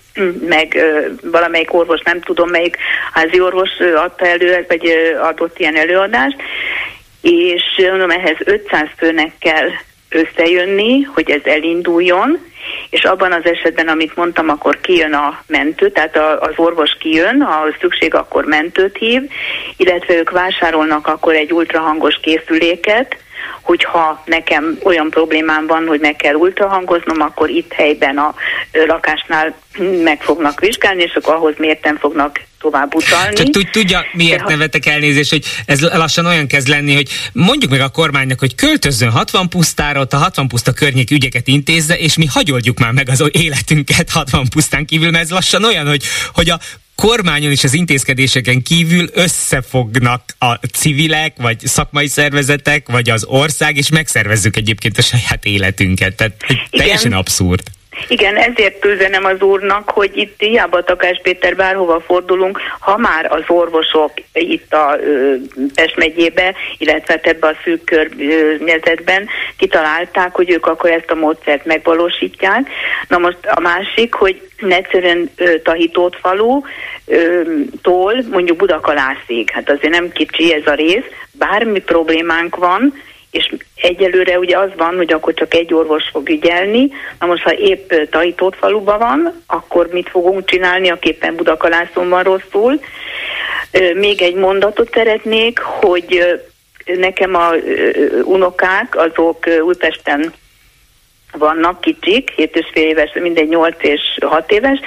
meg valamelyik orvos, nem tudom melyik házi orvos adta elő, vagy adott ilyen előadást, és mondom, ehhez 500 főnek kell összejönni, hogy ez elinduljon, és abban az esetben, amit mondtam, akkor kijön a mentő, tehát az orvos kijön, ha szükség, akkor mentőt hív, illetve ők vásárolnak akkor egy ultrahangos készüléket, hogyha nekem olyan problémám van, hogy meg kell ultrahangoznom, akkor itt helyben a lakásnál meg fognak vizsgálni, és akkor ahhoz mérten fognak tovább utalni. Csak tudja, miért ha... nevetek elnézést, hogy ez lassan olyan kezd lenni, hogy mondjuk meg a kormánynak, hogy költözzön 60 pusztára, ott a 60 puszta környék ügyeket intézze, és mi hagyoldjuk már meg az életünket 60 pusztán kívül, mert ez lassan olyan, hogy, hogy a kormányon és az intézkedéseken kívül összefognak a civilek, vagy szakmai szervezetek, vagy az ország, és megszervezzük egyébként a saját életünket. Tehát teljesen abszurd. Igen, ezért üzenem az úrnak, hogy itt hiába Takás Péter bárhova fordulunk, ha már az orvosok itt a Pest megyébe, illetve hát ebbe a szűk környezetben kitalálták, hogy ők akkor ezt a módszert megvalósítják. Na most a másik, hogy egyszerűen Tahitót falu tól mondjuk Budakalászig, hát azért nem kicsi ez a rész, bármi problémánk van, és egyelőre ugye az van, hogy akkor csak egy orvos fog ügyelni. Na most, ha épp Tahitót faluban van, akkor mit fogunk csinálni, aki éppen Budakalászon van rosszul. Még egy mondatot szeretnék, hogy nekem a unokák, azok Újpesten vannak kicsik, 7 és fél éves, mindegy 8 és 6 éves,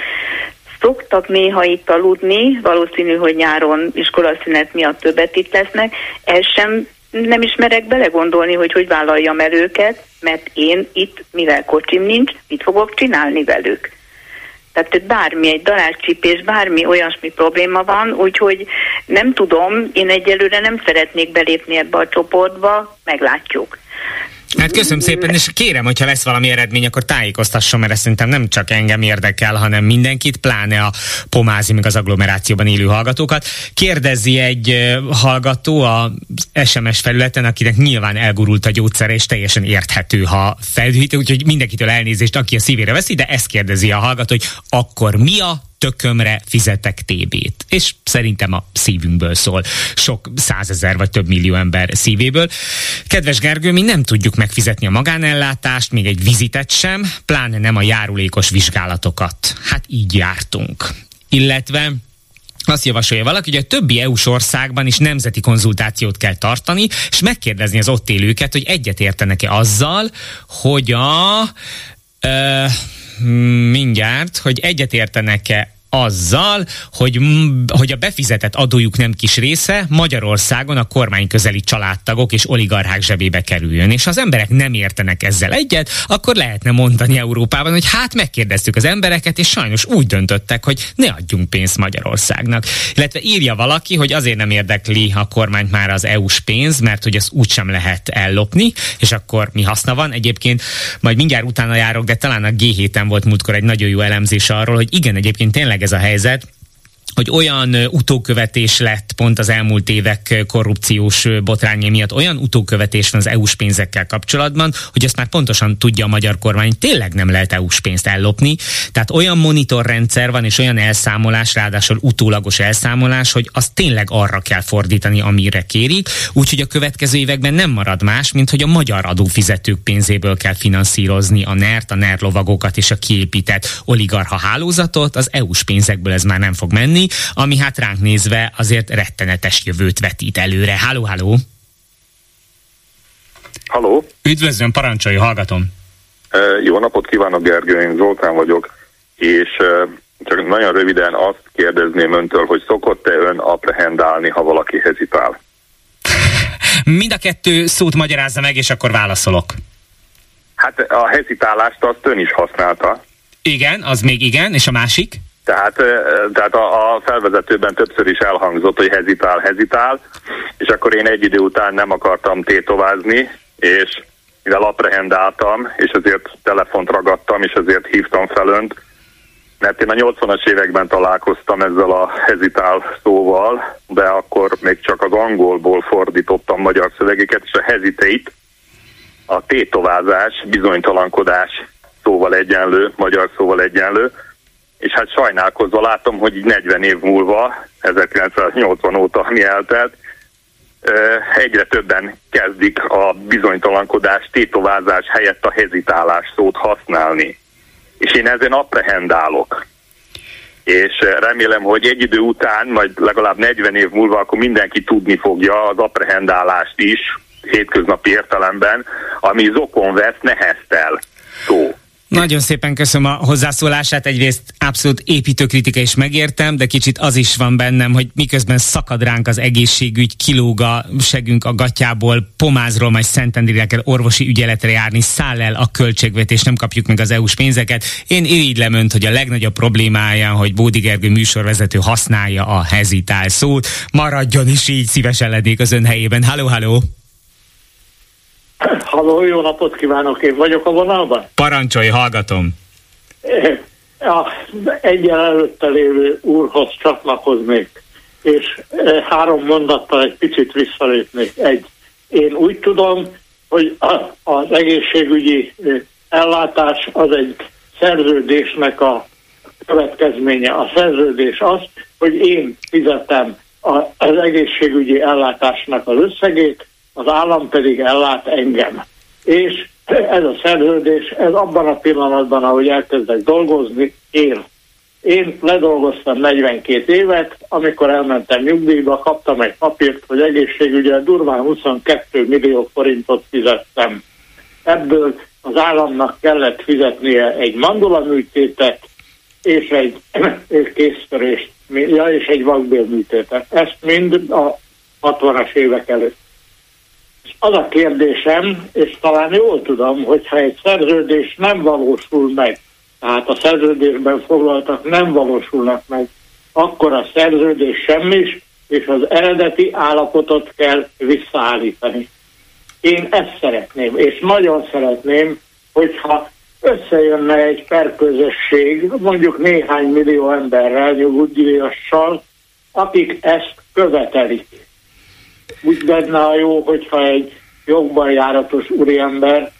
szoktak néha itt aludni, valószínű, hogy nyáron iskolaszünet miatt többet itt lesznek, ez sem nem ismerek belegondolni, hogy hogy vállaljam el őket, mert én itt, mivel kocsim nincs, mit fogok csinálni velük. Tehát bármi, egy daráscsípés, bármi olyasmi probléma van, úgyhogy nem tudom, én egyelőre nem szeretnék belépni ebbe a csoportba, meglátjuk. Hát köszönöm szépen, és kérem, hogyha lesz valami eredmény, akkor tájékoztasson, mert szerintem nem csak engem érdekel, hanem mindenkit, pláne a pomázi, meg az agglomerációban élő hallgatókat. Kérdezi egy hallgató a SMS felületen, akinek nyilván elgurult a gyógyszere, és teljesen érthető, ha felhűítő, úgyhogy mindenkitől elnézést, aki a szívére veszi, de ezt kérdezi a hallgató, hogy akkor mi a tökömre fizetek TB-t. És szerintem a szívünkből szól. Sok százezer vagy több millió ember szívéből. Kedves Gergő, mi nem tudjuk megfizetni a magánellátást, még egy vizitet sem, pláne nem a járulékos vizsgálatokat. Hát így jártunk. Illetve azt javasolja valaki, hogy a többi EU-s országban is nemzeti konzultációt kell tartani, és megkérdezni az ott élőket, hogy egyet értenek-e azzal, hogy a... Ö, mindjárt, hogy egyetértenek-e azzal, hogy, hogy a befizetett adójuk nem kis része Magyarországon a kormány közeli családtagok és oligarchák zsebébe kerüljön. És az emberek nem értenek ezzel egyet, akkor lehetne mondani Európában, hogy hát megkérdeztük az embereket, és sajnos úgy döntöttek, hogy ne adjunk pénzt Magyarországnak. Illetve írja valaki, hogy azért nem érdekli a kormányt már az EU-s pénz, mert hogy ezt úgysem lehet ellopni, és akkor mi haszna van. Egyébként majd mindjárt utána járok, de talán a G7-en volt múltkor egy nagyon jó elemzés arról, hogy igen, egyébként tényleg tényleg ez a helyzet, hogy olyan utókövetés lett pont az elmúlt évek korrupciós botrányai miatt, olyan utókövetés van az EU-s pénzekkel kapcsolatban, hogy azt már pontosan tudja a magyar kormány, tényleg nem lehet EU-s pénzt ellopni. Tehát olyan monitorrendszer van, és olyan elszámolás, ráadásul utólagos elszámolás, hogy azt tényleg arra kell fordítani, amire kérik. Úgyhogy a következő években nem marad más, mint hogy a magyar adófizetők pénzéből kell finanszírozni a NERT, a NER lovagokat és a kiépített oligarha hálózatot. Az EU-s pénzekből ez már nem fog menni ami hát ránk nézve azért rettenetes jövőt vetít előre. Háló, háló! Halló! Üdvözlöm, parancsolj, hallgatom! E, jó napot kívánok, Gergő, én Zoltán vagyok, és e, csak nagyon röviden azt kérdezném öntől, hogy szokott-e ön apprehendálni, ha valaki hezitál? Mind a kettő szót magyarázza meg, és akkor válaszolok. Hát a hezitálást azt ön is használta. Igen, az még igen, és a másik? Tehát, tehát a, a felvezetőben többször is elhangzott, hogy hezitál, hezitál, és akkor én egy idő után nem akartam tétovázni, és mivel aprehendáltam, és ezért telefont ragadtam, és ezért hívtam fel önt, mert én a 80-as években találkoztam ezzel a hezitál szóval, de akkor még csak az angolból fordítottam magyar szövegeket, és a hesitate, a tétovázás, bizonytalankodás szóval egyenlő, magyar szóval egyenlő, és hát sajnálkozva látom, hogy így 40 év múlva, 1980 óta, mi eltelt, egyre többen kezdik a bizonytalankodás, tétovázás helyett a hezitálás szót használni. És én ezen apprehendálok. És remélem, hogy egy idő után, majd legalább 40 év múlva, akkor mindenki tudni fogja az apprehendálást is, hétköznapi értelemben, ami zokon vesz, neheztel szó. Nagyon szépen köszönöm a hozzászólását. Egyrészt abszolút építőkritika is megértem, de kicsit az is van bennem, hogy miközben szakad ránk az egészségügy, kilóg a segünk a gatyából, pomázról, majd Szentendrére kell orvosi ügyeletre járni, száll el a költségvetés, nem kapjuk meg az EU-s pénzeket. Én irigylem önt, hogy a legnagyobb problémája, hogy Bódi Gergő műsorvezető használja a hezitál szót. Maradjon is így, szívesen lennék az ön helyében. Halló, halló! *coughs* Halló, jó napot kívánok, én vagyok a vonalban. Parancsolj, hallgatom. A egyen előtte lévő úrhoz csatlakoznék, és e, három mondattal egy picit visszalépnék. Egy, én úgy tudom, hogy az egészségügyi e, ellátás az egy szerződésnek a következménye. A szerződés az, hogy én fizetem az egészségügyi ellátásnak az összegét, az állam pedig ellát engem. És ez a szerződés, ez abban a pillanatban, ahogy elkezdek dolgozni, él. Én ledolgoztam 42 évet, amikor elmentem nyugdíjba, kaptam egy papírt, hogy egészségügyre durván 22 millió forintot fizettem. Ebből az államnak kellett fizetnie egy mandulaműtétet és egy *clears throat* és késztörést, ja, és egy vakbélműtétet. Ezt mind a 60-as évek előtt. Az a kérdésem, és talán jól tudom, hogyha egy szerződés nem valósul meg, tehát a szerződésben foglaltak nem valósulnak meg, akkor a szerződés semmis, és az eredeti állapotot kell visszaállítani. Én ezt szeretném, és nagyon szeretném, hogyha összejönne egy perközösség, mondjuk néhány millió emberrel, nyugodtdíjassal, akik ezt követelik úgy lenne a jó, hogyha egy jogban járatos úriember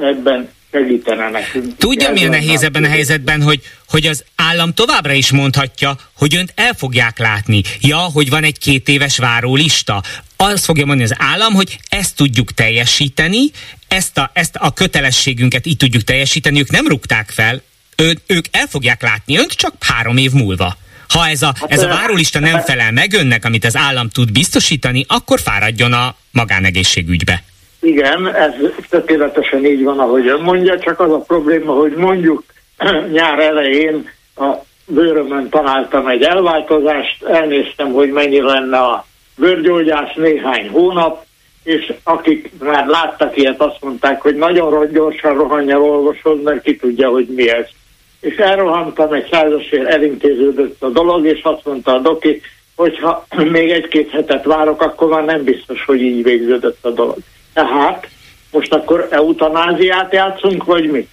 ebben segítene nekünk. Tudja, mi a nehéz ebben a helyzetben, hogy, hogy az állam továbbra is mondhatja, hogy önt el fogják látni. Ja, hogy van egy két éves várólista. Azt fogja mondani az állam, hogy ezt tudjuk teljesíteni, ezt a, ezt a kötelességünket így tudjuk teljesíteni, ők nem rúgták fel, ő, ők el fogják látni önt csak három év múlva. Ha ez a, ez a várólista nem felel meg önnek, amit az állam tud biztosítani, akkor fáradjon a magánegészségügybe. Igen, ez tökéletesen így van, ahogy ön mondja, csak az a probléma, hogy mondjuk *clears throat* nyár elején a bőrömön találtam egy elváltozást, elnéztem, hogy mennyi lenne a bőrgyógyász néhány hónap, és akik már láttak ilyet, azt mondták, hogy nagyon gyorsan rohanja orvoshoz, mert ki tudja, hogy mi ez. És elrohantam, egy százasért elintéződött a dolog, és azt mondta a doki, hogyha *clears throat* még egy-két hetet várok, akkor már nem biztos, hogy így végződött a dolog. Tehát most akkor eutanáziát játszunk, vagy mit?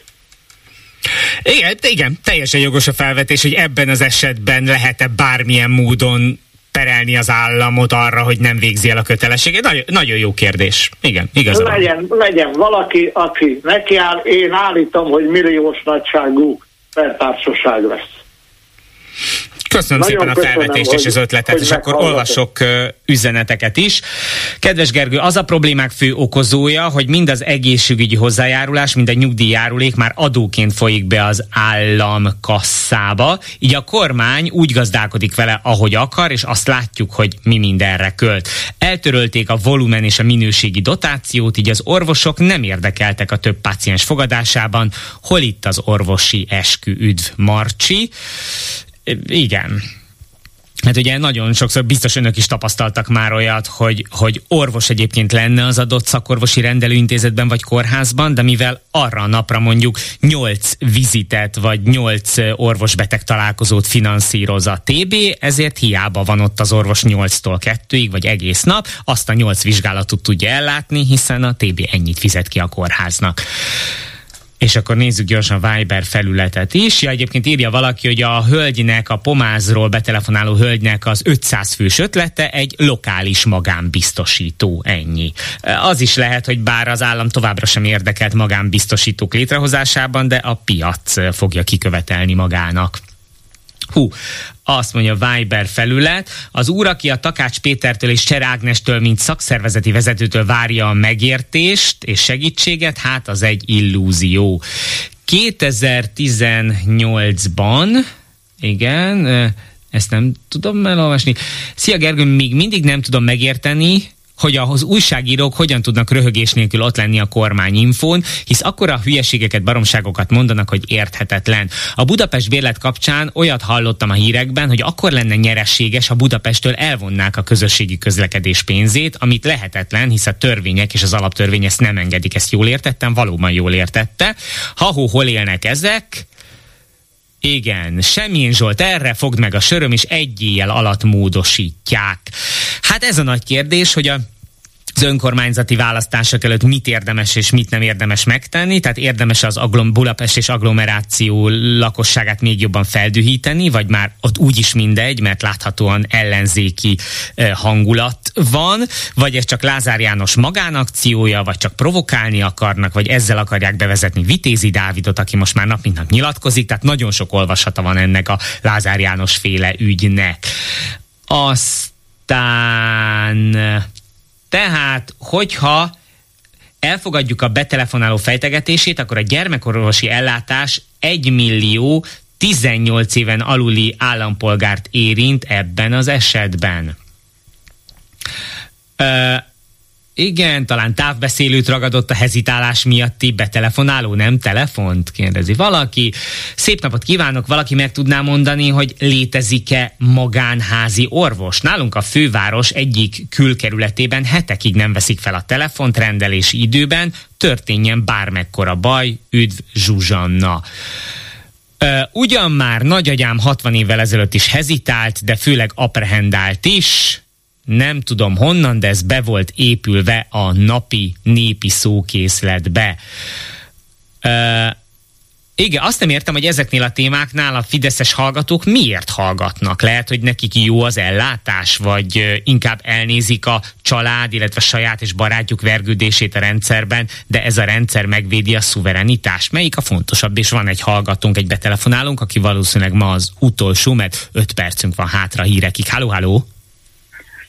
Igen, igen, teljesen jogos a felvetés, hogy ebben az esetben lehet-e bármilyen módon perelni az államot arra, hogy nem végzi el a kötelességét? Nagyon, nagyon jó kérdés. Igen, igazán. Legyen, legyen valaki, aki nekiáll, én állítom, hogy milliós nagyságú feltársaság lesz. Köszönöm Nagyon szépen a felvetést és az ötletet, és akkor olvasok üzeneteket is. Kedves Gergő, az a problémák fő okozója, hogy mind az egészségügyi hozzájárulás, mind a nyugdíjjárulék már adóként folyik be az állam kasszába, így a kormány úgy gazdálkodik vele, ahogy akar, és azt látjuk, hogy mi mindenre költ. Eltörölték a volumen és a minőségi dotációt, így az orvosok nem érdekeltek a több páciens fogadásában. Hol itt az orvosi eskü üdv Marcsi? Igen. Hát ugye nagyon sokszor biztos önök is tapasztaltak már olyat, hogy, hogy orvos egyébként lenne az adott szakorvosi rendelőintézetben vagy kórházban, de mivel arra a napra mondjuk 8 vizitet vagy 8 orvosbeteg találkozót finanszíroz a TB, ezért hiába van ott az orvos 8-tól 2-ig vagy egész nap, azt a 8 vizsgálatot tudja ellátni, hiszen a TB ennyit fizet ki a kórháznak. És akkor nézzük gyorsan a Viber felületet is. Ja, egyébként írja valaki, hogy a hölgynek, a pomázról betelefonáló hölgynek az 500 fős ötlete egy lokális magánbiztosító, ennyi. Az is lehet, hogy bár az állam továbbra sem érdekelt magánbiztosítók létrehozásában, de a piac fogja kikövetelni magának. Hú, azt mondja Viber felület, az úr, aki a Takács Pétertől és Cser Ágnestől, mint szakszervezeti vezetőtől várja a megértést és segítséget, hát az egy illúzió. 2018-ban, igen, ezt nem tudom elolvasni. Szia Gergő, még mindig nem tudom megérteni, hogy az újságírók hogyan tudnak röhögés nélkül ott lenni a kormányinfón, hisz akkora hülyeségeket, baromságokat mondanak, hogy érthetetlen. A Budapest bérlet kapcsán olyat hallottam a hírekben, hogy akkor lenne nyerességes, ha Budapesttől elvonnák a közösségi közlekedés pénzét, amit lehetetlen, hisz a törvények és az alaptörvény ezt nem engedik. Ezt jól értettem, valóban jól értette. Ha-hó, hol élnek ezek? Igen, Semmilyen Zsolt, erre fogd meg a söröm, és egy éjjel alatt módosítják. Hát ez a nagy kérdés, hogy a az önkormányzati választások előtt mit érdemes és mit nem érdemes megtenni, tehát érdemes az aglom, Budapest és agglomeráció lakosságát még jobban feldühíteni, vagy már ott úgyis mindegy, mert láthatóan ellenzéki hangulat van, vagy ez csak Lázár János magánakciója, vagy csak provokálni akarnak, vagy ezzel akarják bevezetni Vitézi Dávidot, aki most már nap mint nap nyilatkozik, tehát nagyon sok olvasata van ennek a Lázár János féle ügynek. Aztán tehát, hogyha elfogadjuk a betelefonáló fejtegetését, akkor a gyermekorvosi ellátás 1 millió 18 éven aluli állampolgárt érint ebben az esetben. Ö, igen, talán távbeszélőt ragadott a hezitálás miatti betelefonáló, nem telefont? Kérdezi valaki. Szép napot kívánok, valaki meg tudná mondani, hogy létezik-e magánházi orvos? Nálunk a főváros egyik külkerületében hetekig nem veszik fel a telefont rendelési időben, történjen bármekkora baj, üdv Zsuzsanna. Ugyan már nagyagyám 60 évvel ezelőtt is hezitált, de főleg aprehendált is, nem tudom honnan, de ez be volt épülve a napi népi szókészletbe. Uh, igen, azt nem értem, hogy ezeknél a témáknál a fideszes hallgatók miért hallgatnak. Lehet, hogy nekik jó az ellátás, vagy inkább elnézik a család, illetve saját és barátjuk vergődését a rendszerben, de ez a rendszer megvédi a szuverenitást. Melyik a fontosabb? És van egy hallgatónk, egy betelefonálunk, aki valószínűleg ma az utolsó, mert öt percünk van hátra hírekig. Halló, halló!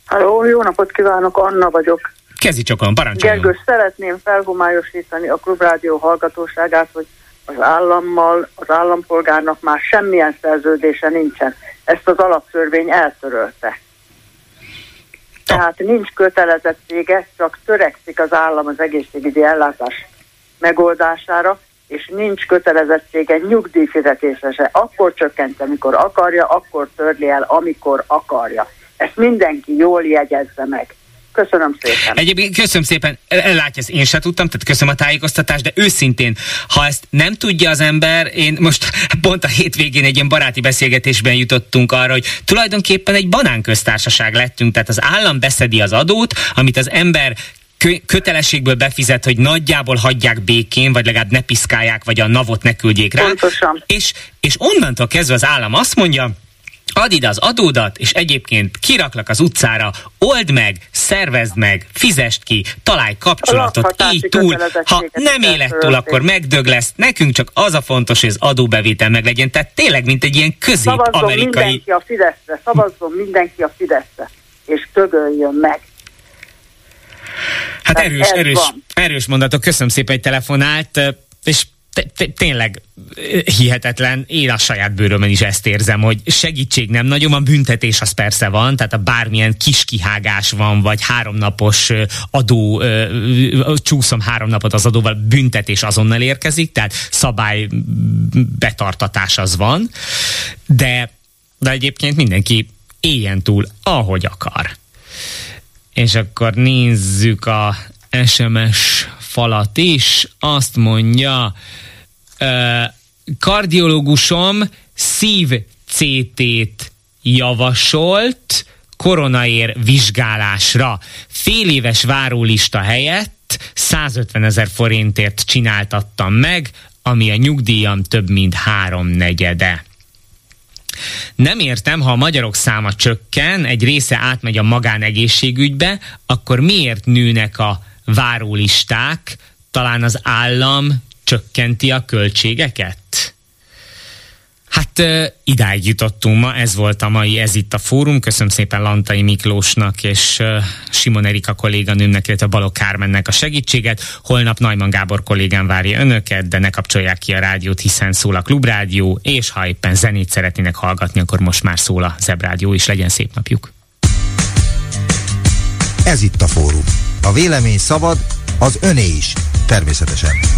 Halló, jó napot kívánok, Anna vagyok. Kezdj csak a parancsoljon. Gergő, szeretném felhomályosítani a klubrádió hallgatóságát, hogy az állammal, az állampolgárnak már semmilyen szerződése nincsen. Ezt az alaptörvény eltörölte. Tehát nincs kötelezettsége, csak törekszik az állam az egészségügyi ellátás megoldására, és nincs kötelezettsége nyugdíjfizetésre se. Akkor csökkent, amikor akarja, akkor törli el, amikor akarja. Ezt mindenki jól jegyezze meg. Köszönöm szépen. Egyébként köszönöm szépen. Látja, ezt én sem tudtam, tehát köszönöm a tájékoztatást, de őszintén, ha ezt nem tudja az ember, én most pont a hétvégén egy ilyen baráti beszélgetésben jutottunk arra, hogy tulajdonképpen egy banánköztársaság lettünk, tehát az állam beszedi az adót, amit az ember kötelességből befizet, hogy nagyjából hagyják békén, vagy legalább ne piszkálják, vagy a navot ne küldjék rá. Pontosan. És, és onnantól kezdve az állam azt mondja, add ide az adódat, és egyébként kiraklak az utcára, old meg, szervezd meg, fizest ki, találj kapcsolatot, így túl. Ha nem élek túl, akkor megdög lesz. Nekünk csak az a fontos, hogy az adóbevétel meg legyen. Tehát tényleg, mint egy ilyen közép-amerikai... mindenki a Fideszre, szavazzon mindenki a Fideszre, és tögöljön meg. Hát erős, erős, erős mondatok. Köszönöm szépen, hogy telefonált, és tényleg hihetetlen, én a saját bőrömön is ezt érzem, hogy segítség nem nagyon van, büntetés az persze van, tehát a bármilyen kis kihágás van, vagy háromnapos adó, csúszom három napot az adóval, büntetés azonnal érkezik, tehát szabály betartatás az van, de, de egyébként mindenki éljen túl, ahogy akar. És akkor nézzük a SMS falat is. Azt mondja, kardiológusom szív CT-t javasolt koronaér vizsgálásra. Fél éves várólista helyett 150 ezer forintért csináltattam meg, ami a nyugdíjam több mint háromnegyede. Nem értem, ha a magyarok száma csökken, egy része átmegy a magánegészségügybe, akkor miért nőnek a várólisták? Talán az állam csökkenti a költségeket? Hát idáig jutottunk ma, ez volt a mai, ez itt a fórum. Köszönöm szépen Lantai Miklósnak és Simon Erika kolléganőmnek, illetve Balok Kármennek a segítséget. Holnap Najman Gábor kollégám várja önöket, de ne kapcsolják ki a rádiót, hiszen szól a Klubrádió, és ha éppen zenét szeretnének hallgatni, akkor most már szól a Zebrádió, és legyen szép napjuk. Ez itt a fórum. A vélemény szabad, az öné is, természetesen.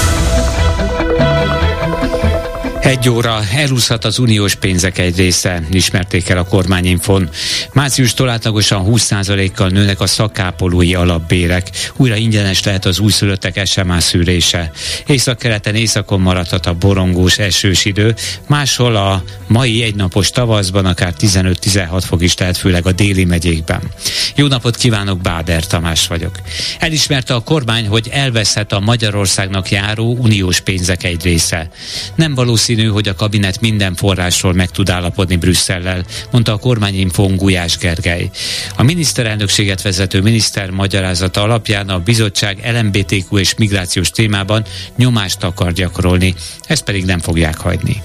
Egy óra elúszhat az uniós pénzek egy része, ismerték el a kormányinfon. Márciustól átlagosan 20%-kal nőnek a szakápolói alapbérek. Újra ingyenes lehet az újszülöttek SMS szűrése. Észak-keleten északon maradhat a borongós esős idő, máshol a mai egynapos tavaszban akár 15-16 fok is lehet, főleg a déli megyékben. Jó napot kívánok, Báder Tamás vagyok. Elismerte a kormány, hogy elveszhet a Magyarországnak járó uniós pénzek egy része. Nem valószínű valószínű, hogy a kabinet minden forrásról meg tud állapodni Brüsszellel, mondta a kormányinfón Gulyás Gergely. A miniszterelnökséget vezető miniszter magyarázata alapján a bizottság LMBTQ és migrációs témában nyomást akar gyakorolni, ezt pedig nem fogják hagyni.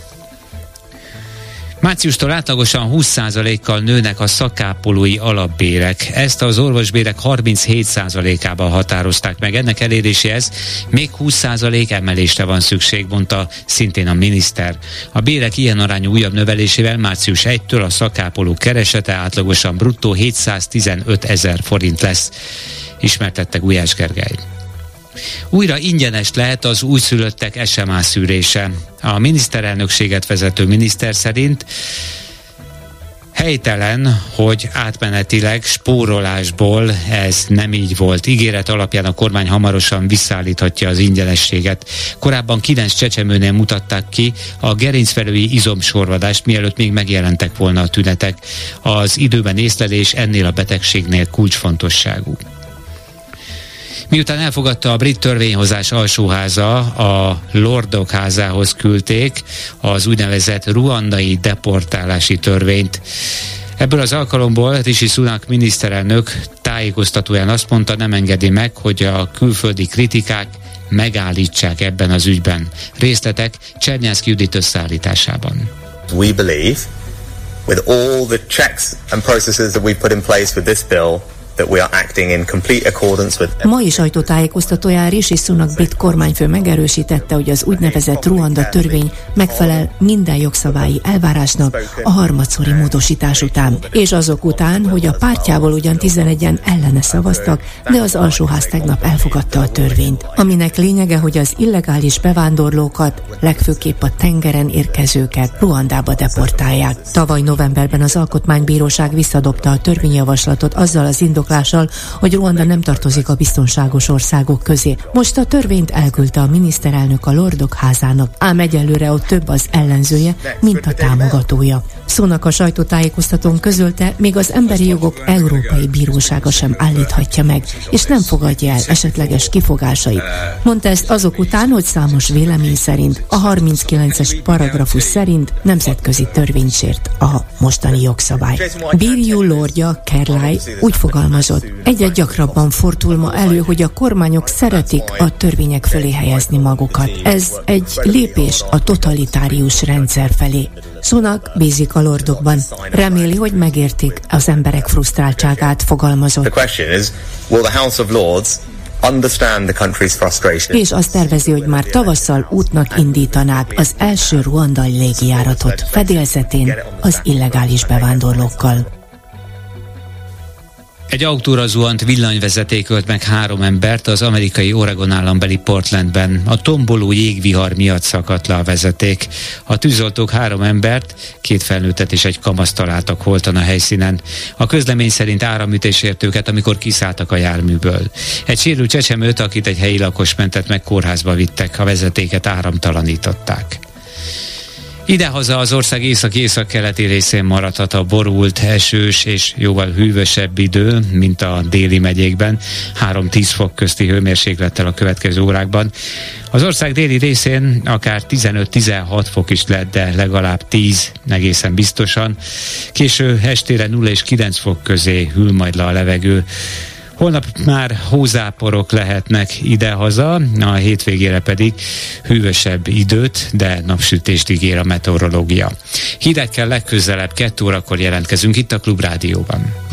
Márciustól átlagosan 20%-kal nőnek a szakápolói alapbérek. Ezt az orvosbérek 37%-ában határozták meg. Ennek eléréséhez még 20% emelésre van szükség, mondta szintén a miniszter. A bérek ilyen arányú újabb növelésével március 1-től a szakápoló keresete átlagosan bruttó 715 ezer forint lesz, ismertette Gulyás Gergely. Újra ingyenes lehet az újszülöttek SMA szűrése. A miniszterelnökséget vezető miniszter szerint Helytelen, hogy átmenetileg spórolásból ez nem így volt. Ígéret alapján a kormány hamarosan visszaállíthatja az ingyenességet. Korábban kilenc csecsemőnél mutatták ki a gerincfelői izomsorvadást, mielőtt még megjelentek volna a tünetek. Az időben észlelés ennél a betegségnél kulcsfontosságú. Miután elfogadta a brit törvényhozás alsóháza, a Lordok házához küldték az úgynevezett ruandai deportálási törvényt. Ebből az alkalomból Rishi Sunak miniszterelnök tájékoztatóján azt mondta, nem engedi meg, hogy a külföldi kritikák megállítsák ebben az ügyben. Részletek Csernyászki Judit összeállításában. We believe, with all the checks and processes that we put in place with this bill, Mai sajtótájékoztatóján Rishi Sunak brit kormányfő megerősítette, hogy az úgynevezett Ruanda törvény megfelel minden jogszabályi elvárásnak a harmadszori módosítás után, és azok után, hogy a pártjából ugyan 11-en ellene szavaztak, de az alsóház tegnap elfogadta a törvényt, aminek lényege, hogy az illegális bevándorlókat, legfőképp a tengeren érkezőket Ruandába deportálják. Tavaly novemberben az Alkotmánybíróság visszadobta a törvényjavaslatot azzal az indoklással, hogy Ruanda nem tartozik a biztonságos országok közé. Most a törvényt elküldte a miniszterelnök a Lordok házának, ám egyelőre ott több az ellenzője, mint a támogatója. Szónak a sajtótájékoztatón közölte, még az Emberi Jogok Európai Bírósága sem állíthatja meg, és nem fogadja el esetleges kifogásait. Mondta ezt azok után, hogy számos vélemény szerint a 39-es paragrafus szerint nemzetközi törvényt sért a mostani jogszabály. Bírjú Lordja, Kerlai úgy fogalmazott, egyre gyakrabban fordul ma elő, hogy a kormányok szeretik a törvények fölé helyezni magukat. Ez egy lépés a totalitárius rendszer felé. Szónak bízik a lordokban. Reméli, hogy megértik az emberek frusztráltságát, fogalmazott. És azt tervezi, hogy már tavasszal útnak indítanák az első ruandai légijáratot fedélzetén az illegális bevándorlókkal. Egy autóra zuhant villanyvezeték ölt meg három embert az amerikai Oregon állambeli Portlandben. A tomboló jégvihar miatt szakadt le a vezeték. A tűzoltók három embert, két felnőttet és egy kamaszt találtak holtan a helyszínen. A közlemény szerint áramütés ért őket, amikor kiszálltak a járműből. Egy sérült csecsemőt, akit egy helyi lakos mentett meg, kórházba vittek, a vezetéket áramtalanították. Idehaza az ország észak-észak-keleti részén maradhat a borult, esős és jóval hűvösebb idő, mint a déli megyékben, 3-10 fok közti hőmérséklettel a következő órákban. Az ország déli részén akár 15-16 fok is lehet, de legalább 10 egészen biztosan. Késő estére 0 és 9 fok közé hűl majd le a levegő. Holnap már hózáporok lehetnek idehaza, a hétvégére pedig hűvösebb időt, de napsütést ígér a meteorológia. Hidegkel legközelebb 2 órakor jelentkezünk itt a Klubrádióban.